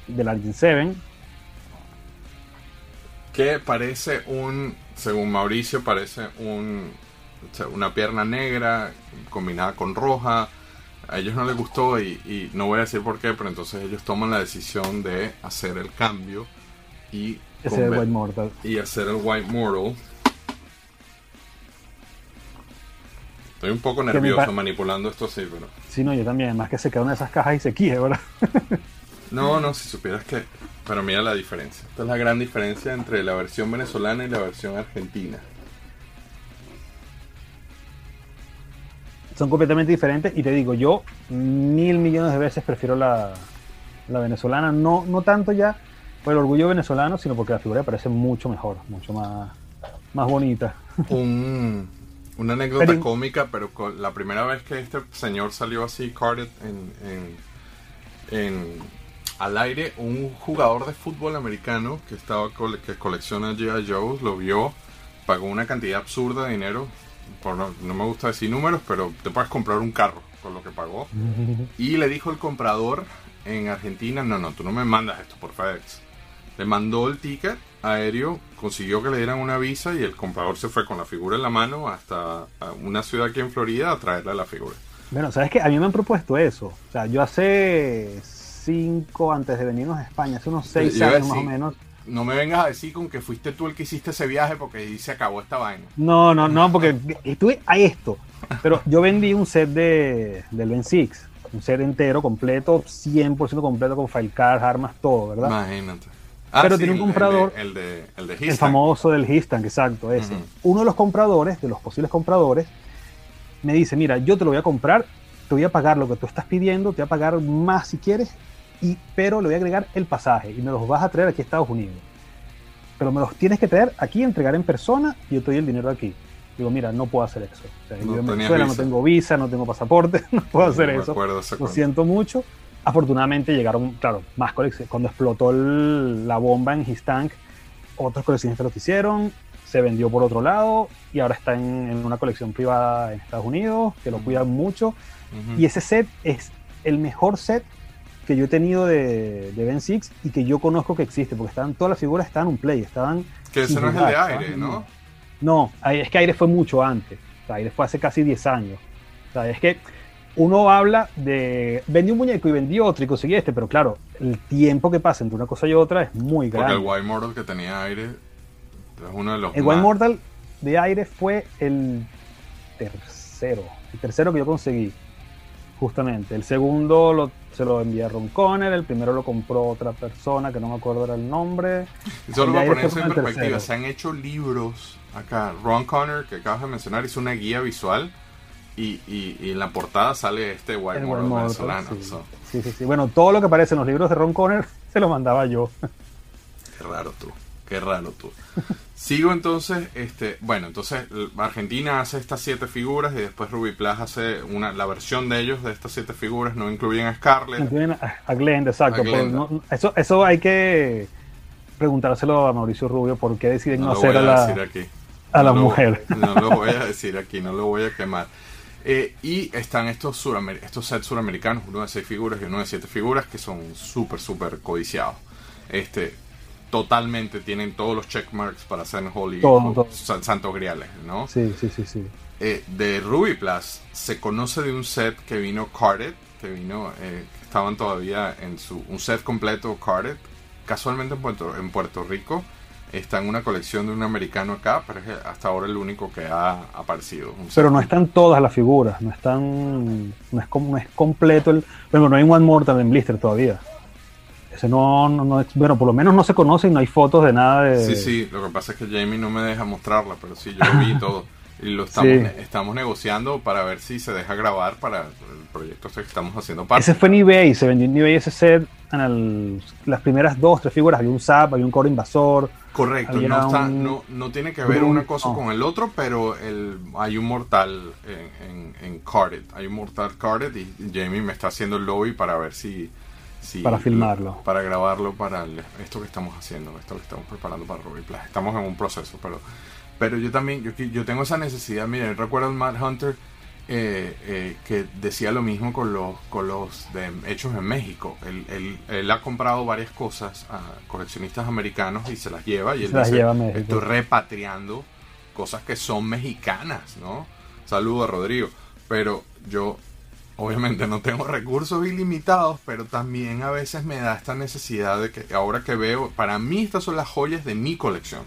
del Argent 7. Que parece un, según Mauricio, parece un, una pierna negra combinada con roja. A ellos no les gustó y, y no voy a decir por qué, pero entonces ellos toman la decisión de hacer el cambio y, es el White Mortal. y hacer el White Mortal. Estoy un poco nervioso manipulando esto así, pero... Sí, no, yo también. Además que se queda una de esas cajas y se quiebra. No, no, si supieras que... Pero mira la diferencia. Esta es la gran diferencia entre la versión venezolana y la versión argentina. son completamente diferentes y te digo, yo mil millones de veces prefiero la, la venezolana, no, no tanto ya por el orgullo venezolano, sino porque la figura me parece mucho mejor, mucho más, más bonita. Un, una anécdota Pero- cómica, pero con la primera vez que este señor salió así, carded en, en, en- al aire, un jugador de fútbol americano que estaba cole- que colecciona G.I. Joe's lo vio, pagó una cantidad absurda de dinero. Por no, no me gusta decir números, pero te puedes comprar un carro con lo que pagó. Y le dijo el comprador en Argentina, no, no, tú no me mandas esto por FedEx. Le mandó el ticket aéreo, consiguió que le dieran una visa y el comprador se fue con la figura en la mano hasta una ciudad aquí en Florida a traerle la figura. Bueno, ¿sabes qué? A mí me han propuesto eso. O sea, yo hace cinco, antes de venirnos a España, hace unos seis Yo iba a años más o menos. No me vengas a decir con que fuiste tú el que hiciste ese viaje porque ahí se acabó esta vaina. No, no, no, porque estuve a esto. Pero yo vendí un set de, del Ben Six, un set entero, completo, 100% completo con file cards, armas, todo, ¿verdad? Imagínate. Pero tiene un comprador- El de, el de, el de El Histan. famoso del Histan, exacto, ese. Uno de los compradores, de los posibles compradores, me dice, mira, yo te lo voy a comprar, te voy a pagar lo que tú estás pidiendo, te voy a pagar más si quieres, y, pero le voy a agregar el pasaje y me los vas a traer aquí a Estados Unidos. Pero me los tienes que traer aquí, entregar en persona y yo te doy el dinero aquí. Digo, mira, no puedo hacer eso. O sea, No yo en Venezuela no tengo visa, no tengo pasaporte, no puedo hacer No eso. acuerdo Lo siento mucho. Afortunadamente llegaron, claro, más colecciones. Cuando explotó el- la bomba en His Tank, otros coleccionistas lo hicieron, se vendió por otro lado y ahora está en, en una colección privada en Estados Unidos, que lo Ujú. cuidan mucho. Ujú. Y ese set es el mejor set que yo he tenido de, de Ben Six y que yo conozco que existe, porque estaban, todas las figuras estaban en play, estaban... Que ese no es el de aire, ¿no? No, es que Aire fue mucho antes. O sea, Aire fue hace casi 10 años. O sea, es que uno habla de. Vendí un muñeco y vendí otro y conseguí este, pero claro, el tiempo que pasa entre una cosa y otra es muy Porque grande. el White Mortal que tenía aire es uno de los El más... White Mortal de Aire fue el tercero. El tercero que yo conseguí. Justamente. El segundo lo- se lo envié a Ron Conner. El primero lo compró otra persona que no me acuerdo era el nombre. Y solo para aire poner eso fue en perspectiva, tercero. se han hecho libros acá. Ron Connor, que acabas de mencionar, hizo una guía visual Y, y, y en la portada sale este White venezolano. sí. so, Sí, sí, sí. Bueno, todo lo que aparece en los libros de Ron Conner se lo mandaba yo. qué raro tú, qué raro tú. Sigo entonces, este, bueno, entonces Argentina hace estas siete figuras y después Ruby Plus hace una, la versión de ellos de estas siete figuras, no incluyen a Scarlett. Incluyen a, Glenda, exacto. A Glenda. por- no- eso, eso hay que preguntárselo a Mauricio Rubio por qué deciden no, No hacer a la, aquí. a la lo- mujer. No lo voy a decir aquí, no lo voy a quemar. Eh, y están estos, suramer- estos sets suramericanos, uno de seis figuras y uno de siete figuras, que son súper, súper codiciados. Este, totalmente tienen todos los checkmarks para ser Holy Todo, o todo. san- Santos Griales, ¿no? Sí, sí, sí, sí. Eh, de Ruby Plus se conoce de un set que vino carded, que vino, eh, estaban todavía en su, un set completo carded, casualmente en Puerto, en Puerto Rico, está en una colección de un americano acá, pero es hasta ahora el único que ha aparecido. Pero no están todas las figuras, no están, no es, no es completo el, bueno, no hay One Mortal en Blister todavía. Ese no, no, no es- bueno, por lo menos no se conoce y no hay fotos de nada de. Sí, sí, lo que pasa es que Jamie no me deja mostrarla, pero sí, yo lo vi todo. Y lo estamos, Sí. estamos negociando para ver si se deja grabar para el proyecto este que estamos haciendo parte. Ese fue en eBay, se vendió en eBay ese set. En el- las primeras dos, tres figuras, había un Zap, había un Core Invasor. Correcto, no, está, un- no, no tiene que ver un- una cosa no. con el otro, pero el, hay un mortal en, en, en Carded. Hay un mortal Carded y Jamie me está haciendo el lobby para ver si... si Para filmarlo. Para grabarlo para el- esto que estamos haciendo, esto que estamos preparando para Ruby Plus. Estamos en un proceso, pero pero yo también, yo, yo tengo esa necesidad. Miren, recuerdo el Mad Hunter eh, eh, que decía lo mismo con los, con los de, hechos en México. Él, él- él ha comprado varias cosas a coleccionistas americanos y se las lleva. Y él Se las dice, lleva a México. estoy repatriando cosas que son mexicanas, ¿no? Saludo a Rodrigo. Pero yo obviamente no tengo recursos ilimitados, pero también a veces me da esta necesidad de que ahora que veo, para mí estas son las joyas de mi colección,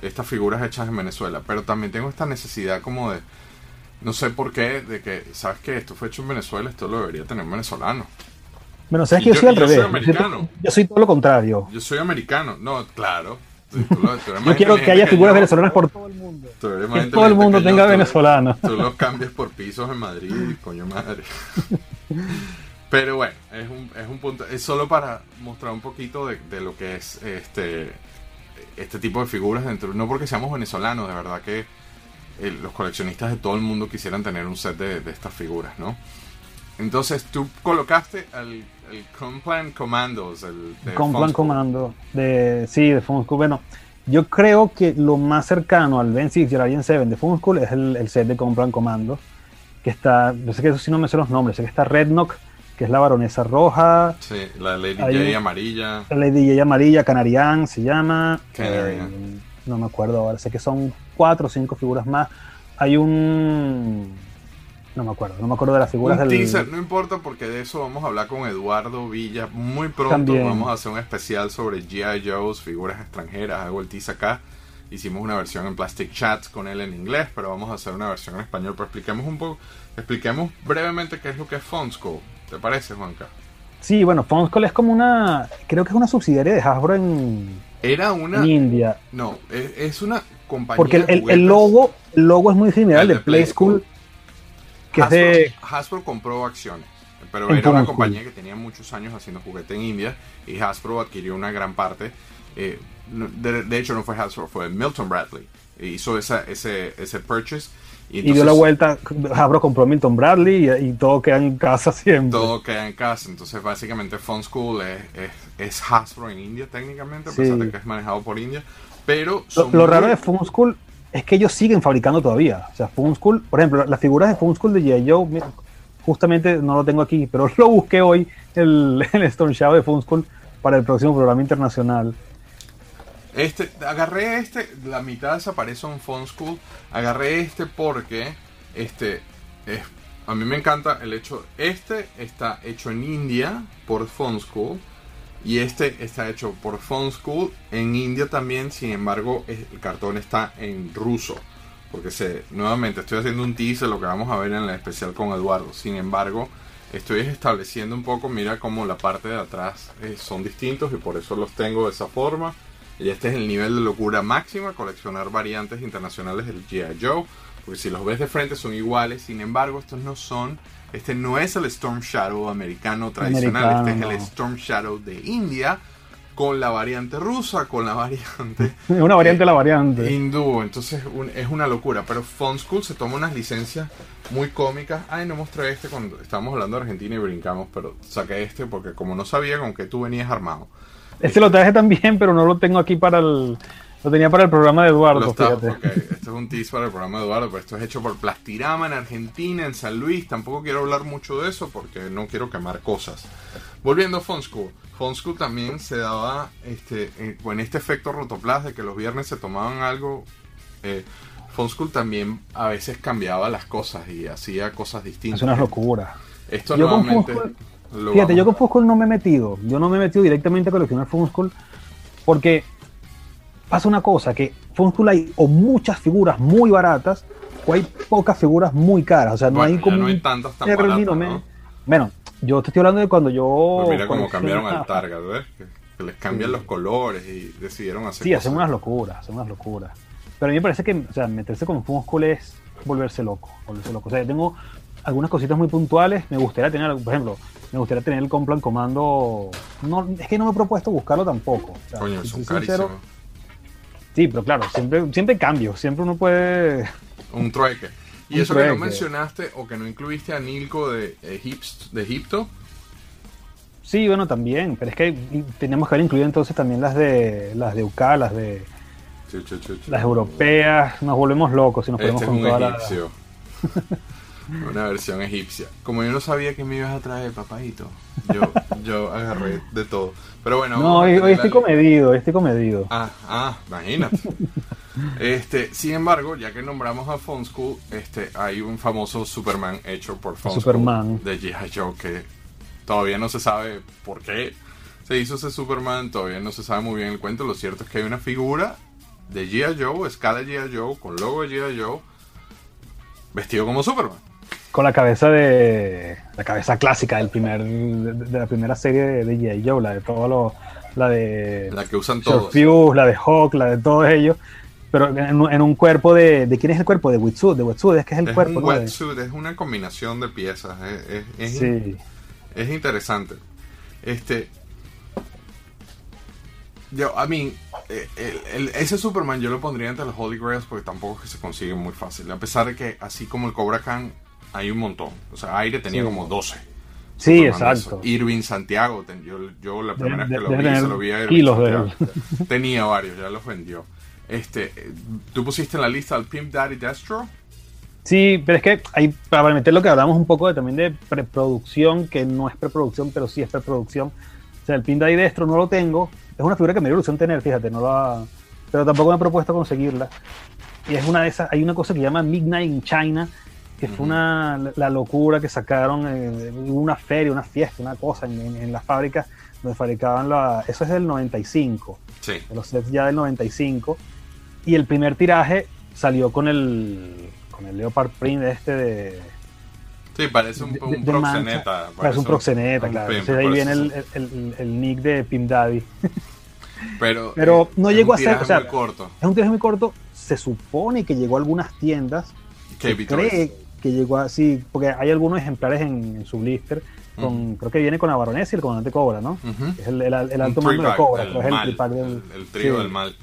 estas figuras hechas en Venezuela, pero también tengo esta necesidad como de, no sé por qué, de que, ¿sabes qué? Esto fue hecho en Venezuela, esto lo debería tener un venezolano. Bueno, sabes Y que yo, yo- soy al yo soy revés. americano. Yo soy todo lo contrario. Yo soy americano, no, claro. Yo quiero que haya figuras venezolanas por todo el mundo. Que todo el mundo tenga tú- venezolano. Tú los cambias por pisos en Madrid, coño madre. Pero bueno, es un, es un punto, es solo para mostrar un poquito de, de lo que es este este tipo de figuras dentro, no porque seamos venezolanos, de verdad que eh, los coleccionistas de todo el mundo quisieran tener un set de, de estas figuras, ¿no? Entonces tú colocaste el, el Complan Commandos, el de Con plan Funko. comando. De, sí, de Funko. Bueno, yo creo que lo más cercano al Ben 6 y al Alien 7 de Funko es el, el set de Con plan comando. Que está, yo sé que eso sí no me sé los nombres, sé que está Red Knock, que es la baronesa roja, Sí, la Lady J amarilla. la Lady J amarilla, Canarian se llama. Canarian. eh, no me acuerdo ahora, sé que son cuatro o cinco figuras más. Hay un. No me acuerdo, no me acuerdo de las figuras Un del. teaser, no importa porque de eso vamos a hablar con Eduardo Villa muy pronto. También. Vamos a hacer un especial sobre G.I. Joe's, figuras extranjeras. Hago el teaser acá. Hicimos una versión en Plastic Chats con él en inglés, pero vamos a hacer una versión en español. Pero expliquemos un poco, expliquemos brevemente qué es lo que es Fonsco. ¿Te parece, Juanca? Sí, bueno, Funko es como una. Creo que es una subsidiaria de Hasbro en, Era una. en India. No, es, es una compañía. Porque el, logo, el logo es muy similar al El de Play Play School. School, que es Hasbro, de. Hasbro compró acciones, pero era una compañía que tenía muchos años haciendo juguete en India y Hasbro adquirió una gran parte. eh, de, de hecho, no fue Hasbro, fue Milton Bradley. e Hizo esa, ese, ese purchase. Y, Y dio la entonces vuelta, Hasbro compró Milton Bradley y, y todo queda en casa siempre. Todo queda en casa. Entonces, básicamente, Fun School es, es, es Hasbro en India, técnicamente, a Sí. pesar de que es manejado por India. Pero Lo, lo raro de Fun School es que ellos siguen fabricando todavía. O sea, Fun School, por ejemplo, las figuras de Fun School de G.I. Joe, justamente no lo tengo aquí, pero lo busqué hoy, el, el Stone Shadow de Fun School, para el próximo programa internacional. Este, agarré este, la mitad desaparece en Fun School. Agarré este porque este es, a mí me encanta el hecho. Este está hecho en India por Fun School y este está hecho por Fun School en India también. Sin embargo, el cartón está en ruso. Porque se, nuevamente estoy haciendo un teaser, lo que vamos a ver en la especial con Eduardo. Sin embargo, estoy estableciendo un poco, mira cómo la parte de atrás eh, son distintos y por eso los tengo de esa forma. Y este es el nivel de locura máxima, coleccionar variantes internacionales del G.I. Joe. Porque si los ves de frente son iguales, sin embargo, estos no son. Este no es el Storm Shadow americano tradicional, Americano, este es el. Storm Shadow de India, con la variante rusa, con la variante Es una variante de la variante. hindú. Entonces un- es una locura. Pero Fun School se toma unas licencias muy cómicas. Ay, no mostré este cuando estábamos hablando de Argentina y brincamos, pero saqué este porque como no sabía con que tú venías armado. Este lo traje también, pero no lo tengo aquí para el. Lo tenía para el programa de Eduardo, está- fíjate. ok, Este es un tease para el programa de Eduardo, pero esto es hecho por Plastirama en Argentina, en San Luis. Tampoco quiero hablar mucho de eso porque no quiero quemar cosas. Volviendo a. Fun School también se daba este, en, en este efecto rotoplas de que los viernes se tomaban algo. Eh, también a veces cambiaba las cosas y hacía cosas distintas. Es una locura. Esto Yo nuevamente. Fíjate, yo con Fusco no me he metido. Yo no me he metido directamente a coleccionar Funskool porque pasa una cosa, que Funskool hay o muchas figuras muy baratas o hay pocas figuras muy caras. O sea, no Bueno, hay como no hay tantas tan baratas. Bueno, yo te estoy hablando de cuando yo... Pues mira cómo cambiaron al Target, ¿ves? Que, les cambian Sí. los colores y decidieron hacer Sí, cosas. hacen unas locuras, hacen unas locuras. Pero a mí me parece que, o sea, meterse con Funskool es volverse loco, volverse loco. O sea, yo tengo algunas cositas muy puntuales. Me gustaría tener, por ejemplo, me gustaría tener el Complan Comando. No, es que no me he propuesto buscarlo tampoco. O sea, Coño, son carísimos. Sí, pero claro, siempre, siempre cambio. Siempre uno puede. Un trueque. Y Un eso que no mencionaste o que no incluiste a Nilco de, Egip- de Egipto. Sí, bueno, también. Pero es que tenemos que haber incluido entonces también las de las de UK, las de Chu, chu, chu, chu. las europeas. Nos volvemos locos si nos ponemos Este es con un toda la. egipcio. Una versión egipcia. Como yo no sabía que me ibas a traer, papadito, yo, yo agarré de todo. Pero bueno, No, hoy, estoy la- comedido, estoy comedido. Ah, ah, imagínate. Este, sin embargo, ya que nombramos a School, este, hay un famoso Superman hecho por Phone Superman. De G.I. Joe que todavía no se sabe por qué se hizo ese Superman, todavía no se sabe muy bien el cuento. Lo cierto es que hay una figura de G.I. Joe, escala G.I. Joe, con logo de G.I. Joe, vestido como Superman. Con la cabeza de. La cabeza clásica del primer, de, de la primera serie de, de G.I. Joe, la de todo lo. La de. La que usan todos. Fuse, la de Hawk, la de todos ellos. Pero en, un- en un cuerpo de. ¿De quién es el cuerpo? De Wetsuit. De Wetsuit es que es el Es cuerpo. un wetsuit, es una combinación de piezas. Es, es- es Sí. Es interesante. Este. Yo, a mí, eh, el- el- ese Superman yo lo pondría entre los Holy Grails porque tampoco es que se consigue muy fácil. A pesar de que, así como el Cobra Khan, hay un montón. O sea, Aire tenía Sí. como 12. Sí, exacto. Irving Santiago, yo, yo la primera de- vez que lo vi, se lo vi a Irving kilos de Santiago. Tenía varios, ya los vendió. Este, eh, tú pusiste en la lista al Pimp Daddy Destro. Sí, pero es que hay, para meter lo que hablamos un poco de, también de preproducción, que no es preproducción, pero sí es preproducción. O sea, el Pin Daddy Destro no lo tengo. Es una figura que me dio ilusión tener, fíjate, no la, pero tampoco me he propuesto conseguirla. Y es una de esas, hay una cosa que se llama Midnight in China, que fue una, la- la locura que sacaron, eh, una feria, una fiesta, una cosa en, en, en las fábricas donde fabricaban la, eso es del 95 Sí. de los sets ya del 95 y el primer tiraje salió con el con el Leopard Print este de, Sí, parece un, de- un de proxeneta. mancha. Parece un proxeneta un claro pimp, Entonces ahí viene el, el- nick de Pim Daddy Pero, Pero eh, no es llegó a ser- o sea, muy corto. es un tiraje muy corto se supone que llegó a algunas tiendas Que cree que llegó así porque hay algunos ejemplares en, en su blister con, creo que viene con la baronesa y el comandante Cobra ¿no? Es el, el- el alto mando de Cobra del pero es el del el, el trío sí. del mal.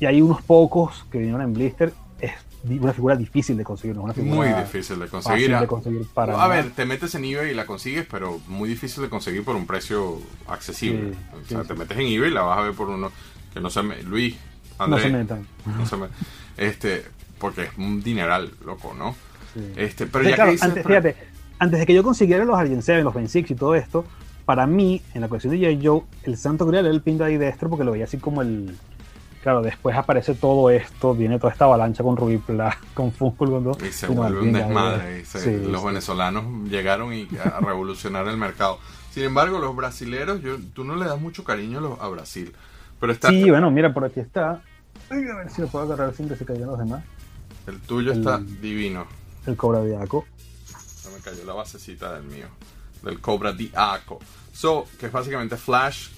y hay unos pocos que vinieron en blister es una figura difícil de conseguir una figura Muy difícil de conseguir. fácil de conseguir para a ver, te metes en eBay y la consigues, pero muy difícil de conseguir por un precio accesible. Sí, o sea, sí, te metes en eBay y la vas a ver por uno que no se me... Luis, no Andrés, se metan no se me- este, porque es un dineral, loco, ¿no? Sí. Este, pero Sí, ya claro, que dices, antes, pero- fíjate, antes de que yo consiguiera los Alien 7, los Ben Six y todo esto, para mí, en la colección de J. Joe, el santo grial era el Pin Daddy Destro porque lo veía así como el. Claro, después aparece todo esto, viene toda esta avalancha con Ruby Pla, con Funko, con todo. Y se vuelve el un desmadre. se- Sí, los sí. venezolanos llegaron y a revolucionar el mercado. Sin embargo, los brasileros, yo, tú no le das mucho cariño a, los- a Brasil. Pero está, Sí, bueno, mira, por aquí está. Ay, a ver si lo puedo agarrar sin que se caigan los demás. el tuyo el- está divino. El Cobra Diaco. Se me cayó la basecita del mío. Del Cobra Diaco. So, que es básicamente Flash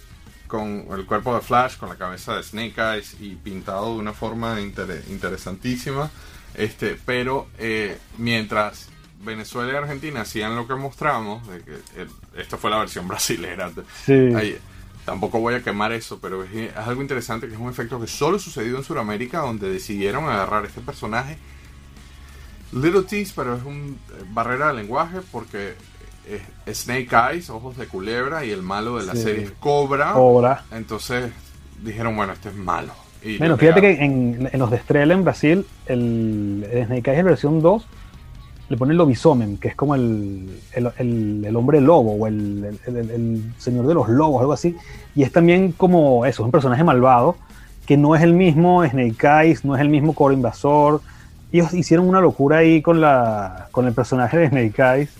con el cuerpo de Flash, con la cabeza de Snake Eyes y pintado de una forma inter- interesantísima. Este, pero eh, mientras Venezuela y Argentina hacían lo que mostramos, de que eh, esta fue la versión brasilera. Sí. Ahí, tampoco voy a quemar eso, pero es, es algo interesante que es un efecto que solo sucedió en Sudamérica, donde decidieron agarrar este personaje Little Tease, pero es un eh, barrera de lenguaje porque es Snake Eyes, ojos de culebra, y el malo de la Sí. serie es Cobra. Cobra. Entonces dijeron, bueno, este es malo. Y Bueno, fíjate que en, en los de Estrella en Brasil, el, el Snake Eyes en versión 2 le ponen lobisomen, que es como el, el, el- el hombre lobo o el, el- señor de los lobos, algo así. Y es también como eso, es un personaje malvado, que no es el mismo Snake Eyes, no es el mismo Coro Invasor. Ellos hicieron una locura ahí con, la, con el personaje de Snake Eyes.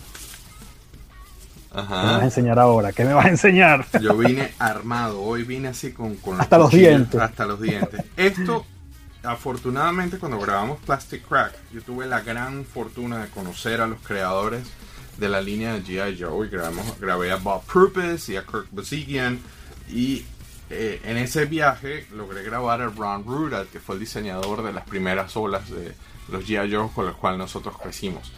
¿Qué me vas a Ajá. enseñar ahora? ¿Qué me vas a enseñar? Yo vine armado, hoy vine así con, con Hasta los dientes. Hasta los dientes. Esto, afortunadamente, cuando grabamos Plastic Crack, yo tuve la gran fortuna de conocer a los creadores de la línea de G.I. Joe y grabamos, grabé a Bob Purpose y a Kirk Bazigian y eh, en ese viaje logré grabar a Ron Rudat, que fue el diseñador de las primeras olas de los G.I. Joe con los cuales nosotros crecimos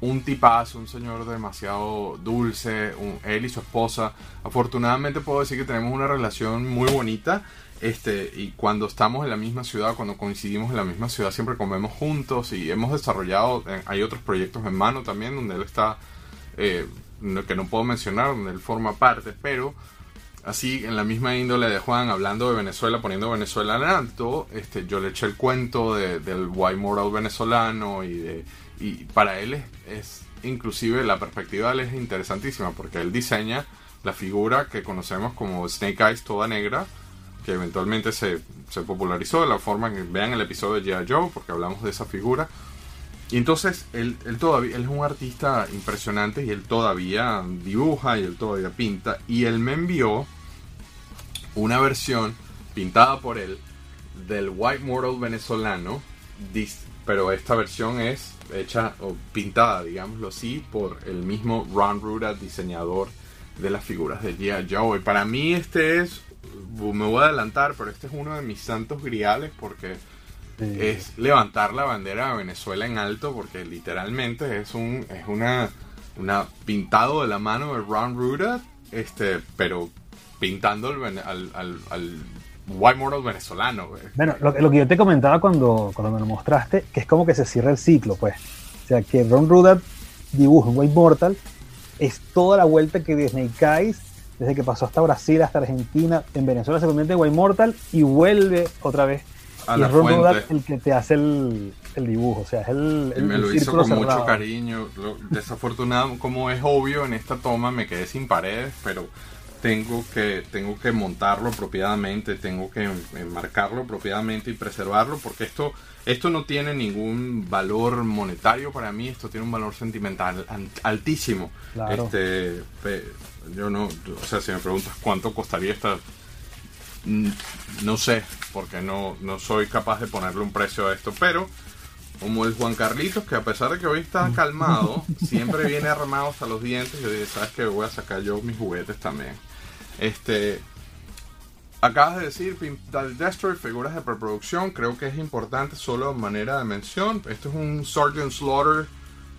un tipazo, un señor demasiado dulce, un- él y su esposa. Afortunadamente puedo decir que tenemos una relación muy bonita. Este, y cuando estamos en la misma ciudad, cuando coincidimos en la misma ciudad, siempre comemos juntos y hemos desarrollado, eh, hay otros proyectos en mano también donde él está, eh, que no puedo mencionar, donde él forma parte, pero así en la misma índole de Juan, hablando de Venezuela, poniendo Venezuela en alto, este, yo le eché el cuento de- del white moral venezolano y para él es, inclusive la perspectiva de él es interesantísima porque él diseña la figura que conocemos como Snake Eyes toda negra que eventualmente se, se popularizó de la forma que vean el episodio de G.I. Joe porque hablamos de esa figura y entonces él, él todavía es un artista impresionante y él todavía dibuja y él todavía pinta y él me envió una versión pintada por él del White Mortal venezolano, pero esta versión es hecha o pintada, digámoslo así, por el mismo Ron Ruda, diseñador de las figuras de G.I. Joe. Y para mí este es, me voy a adelantar, pero este es uno de mis santos griales porque Sí. es levantar la bandera de Venezuela en alto porque literalmente es un es una una pintado de la mano de Ron Ruda este pero pintando al, al, al, al White Mortal venezolano güey. Bueno, lo, lo que yo te comentaba cuando, cuando me lo mostraste, que es como que se cierra el ciclo, pues. O sea, que Ron Rudat dibuja un White Mortal, es toda la vuelta que Snake Eyes, desde que pasó hasta Brasil, hasta Argentina, en Venezuela se convierte en White Mortal y vuelve otra vez. A y es Ron. Rudat el que te hace el, el dibujo, o sea, es el, y el- me el lo hizo círculo con mucho cerrado. cariño Lo- desafortunado como es obvio en esta toma me quedé sin paredes pero tengo que tengo que montarlo apropiadamente tengo que enmarcarlo apropiadamente y preservarlo porque esto esto no tiene ningún valor monetario para mí esto tiene un valor sentimental altísimo Claro. este yo no o sea si me preguntas cuánto costaría esta no sé porque no no soy capaz de ponerle un precio a esto pero como el Juan Carlitos, que a pesar de que hoy está calmado, siempre viene armado hasta los dientes. Yo dije, ¿sabes qué? Voy a sacar yo mis juguetes también. Este. Acabas de decir, Pintar Destroy, figuras de preproducción. Creo que es importante solo de manera de mención. Esto es un Sergeant Slaughter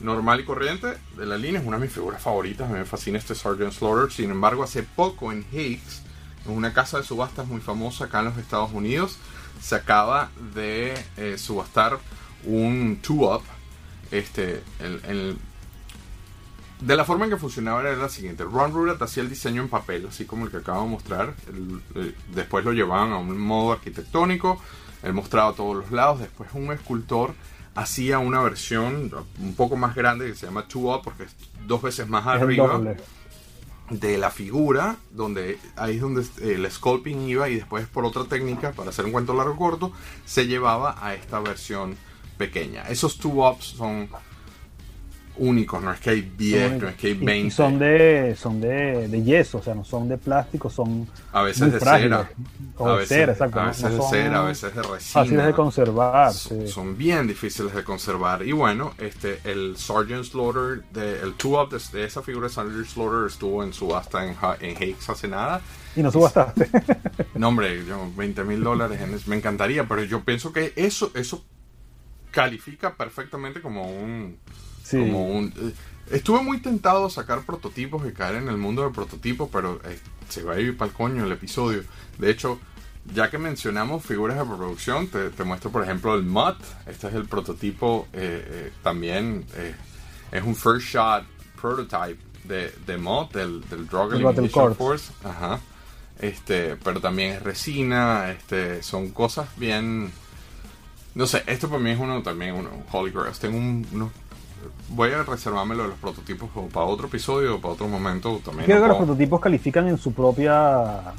normal y corriente de la línea. Es una de mis figuras favoritas. Me fascina este Sergeant Slaughter. Sin embargo, hace poco en Higgs, una casa de subastas muy famosa acá en los Estados Unidos, se acaba de eh, subastar un 2-up. Este, el, el- de la forma en que funcionaba era la siguiente. Ron Rudat hacía el diseño en papel, así como el que acabo de mostrar. El- después lo llevaban a un modo arquitectónico. Él mostraba a todos los lados. Después un escultor hacía una versión un poco más grande que se llama 2-up porque es dos veces más Es arriba doble. De la figura, donde ahí es donde eh, el sculpting iba y después por otra técnica, para hacer un cuento largo corto, se llevaba a esta versión pequeña. Esos two ups son únicos, no es que hay 10, no es que hay Y- y 20. son de, son de, de yeso, o sea, no son de plástico, son a veces muy de frágiles. cera. O a de veces, cera, exacto. a veces no de cera, a veces de resina. Fáciles de conservar, son, sí. son bien difíciles de conservar. Y bueno, este el Sergeant Slaughter, de, el two up de, de esa figura de Sergeant Slaughter estuvo en subasta en, en Hakes hace nada. Y no subastaste. No, hombre, yo, 20 mil dólares en eso, me encantaría, pero yo pienso que eso, eso califica perfectamente como un... Sí. Como un eh, estuve muy tentado a sacar prototipos y caer en el mundo del prototipo, pero eh, se va a ir para el coño el episodio. De hecho, ya que mencionamos figuras de producción, te, te muestro por ejemplo el MUT. Este es el prototipo eh, eh, también. es un first shot prototype de, de MUT, del, del Drug Elimination. Force. Ajá. Este, pero también es resina, este, son cosas bien... No sé, esto para mí es uno también, uno, un Holy Grail. Tengo un, uno- voy a reservármelo de los prototipos o para otro episodio o para otro momento también. Creo lo que los prototipos califican en su propia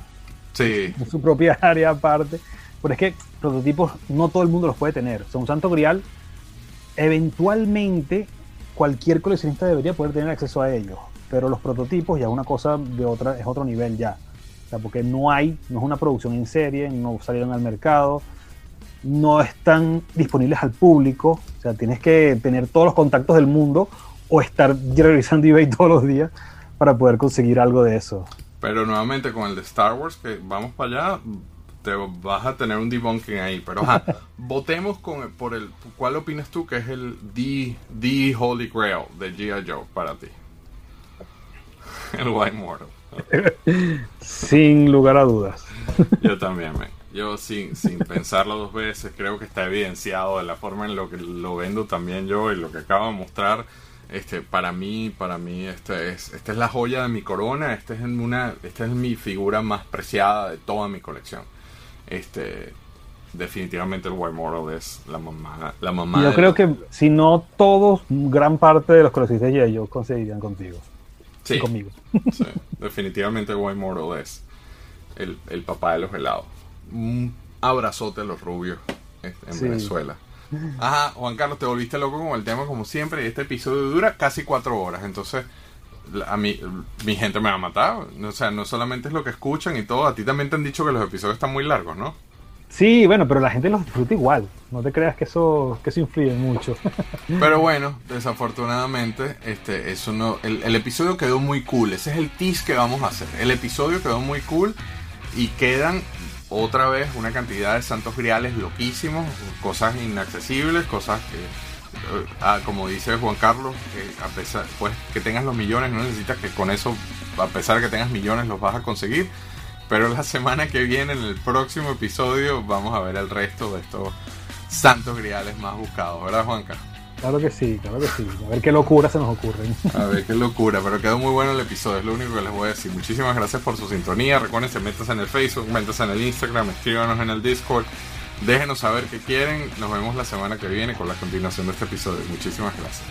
Sí, en su propia área aparte. Pero es que prototipos no todo el mundo los puede tener. O sea, un Santo Grial, eventualmente cualquier coleccionista debería poder tener acceso a ellos. Pero los prototipos ya es una cosa de otra, es otro nivel ya. O sea, porque no hay, no es una producción en serie, no salieron al mercado, no están disponibles al público. O sea, tienes que tener todos los contactos del mundo o estar revisando eBay todos los días para poder conseguir algo de eso. pero nuevamente con el de Star Wars, que vamos para allá, te vas a tener un debunking ahí. Pero ajá, votemos con, por el. ¿Cuál opinas tú que es el The, the Holy Grail de G.I. Joe para ti? El White Mortal. Sin lugar a dudas. Yo también, man. Yo sin, sin pensarlo dos veces, creo que está evidenciado de la forma en lo que lo vendo también yo y lo que acabo de mostrar. Este, para mí, para mí, este es, esta es la joya de mi corona, esta es una, esta es mi figura más preciada de toda mi colección. Este, definitivamente el White Mortal es la mamá, la mamá. Yo creo que si no todos, gran parte de los coleccionistas de yo conseguirían contigo. sí, y conmigo. sí, definitivamente el White Mortal es el, el papá de los helados. Un abrazote a los rubios en en Sí. Venezuela. Ajá, Juan Carlos, te volviste loco con el tema como siempre y este episodio dura casi cuatro horas, entonces a mí, mi gente me va a matar. O sea, no solamente es lo que escuchan y todo, a ti también te han dicho que los episodios están muy largos, ¿no? Sí, bueno, pero la gente los disfruta igual. No te creas que eso, que eso influye mucho. Pero bueno, desafortunadamente, este, eso no, el, el episodio quedó muy cool. Ese es el tease que vamos a hacer. El episodio quedó muy cool y quedan otra vez una cantidad de santos griales loquísimos, cosas inaccesibles, cosas que, eh, ah, como dice Juan Carlos, que a pesar, pues que tengas los millones, no necesitas que con eso, a pesar de que tengas millones, los vas a conseguir. Pero la semana que viene, en el próximo episodio, vamos a ver el resto de estos santos griales más buscados, ¿verdad, Juanca? Claro que sí, claro que sí. A ver qué locura se nos ocurren. A ver, qué locura, pero quedó muy bueno el episodio, es lo único que les voy a decir. Muchísimas gracias por su sintonía. Recuerden, se métanse en el Facebook, métanse en el Instagram, escríbanos en el Discord. Déjenos saber qué quieren. Nos vemos la semana que viene con la continuación de este episodio. Muchísimas gracias.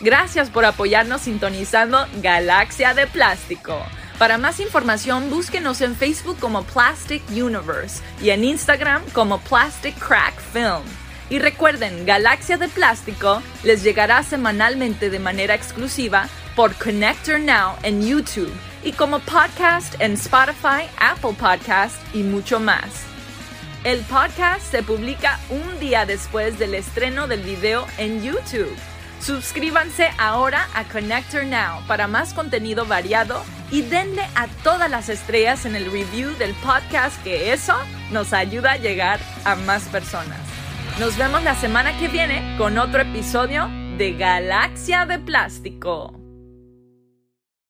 Gracias por apoyarnos sintonizando Galaxia de Plástico. Para más información, búsquenos en Facebook como Plastic Universe y en Instagram como Plastic Crack Film. Y recuerden, Galaxia de Plástico les llegará semanalmente de manera exclusiva por Connector Now en YouTube y como podcast en Spotify, Apple Podcast y mucho más. El podcast se publica un día después del estreno del video en YouTube. Suscríbanse ahora a Connector Now para más contenido variado y denle a todas las estrellas en el review del podcast que eso nos ayuda a llegar a más personas. Nos vemos la semana que viene con otro episodio de Galaxia de Plástico.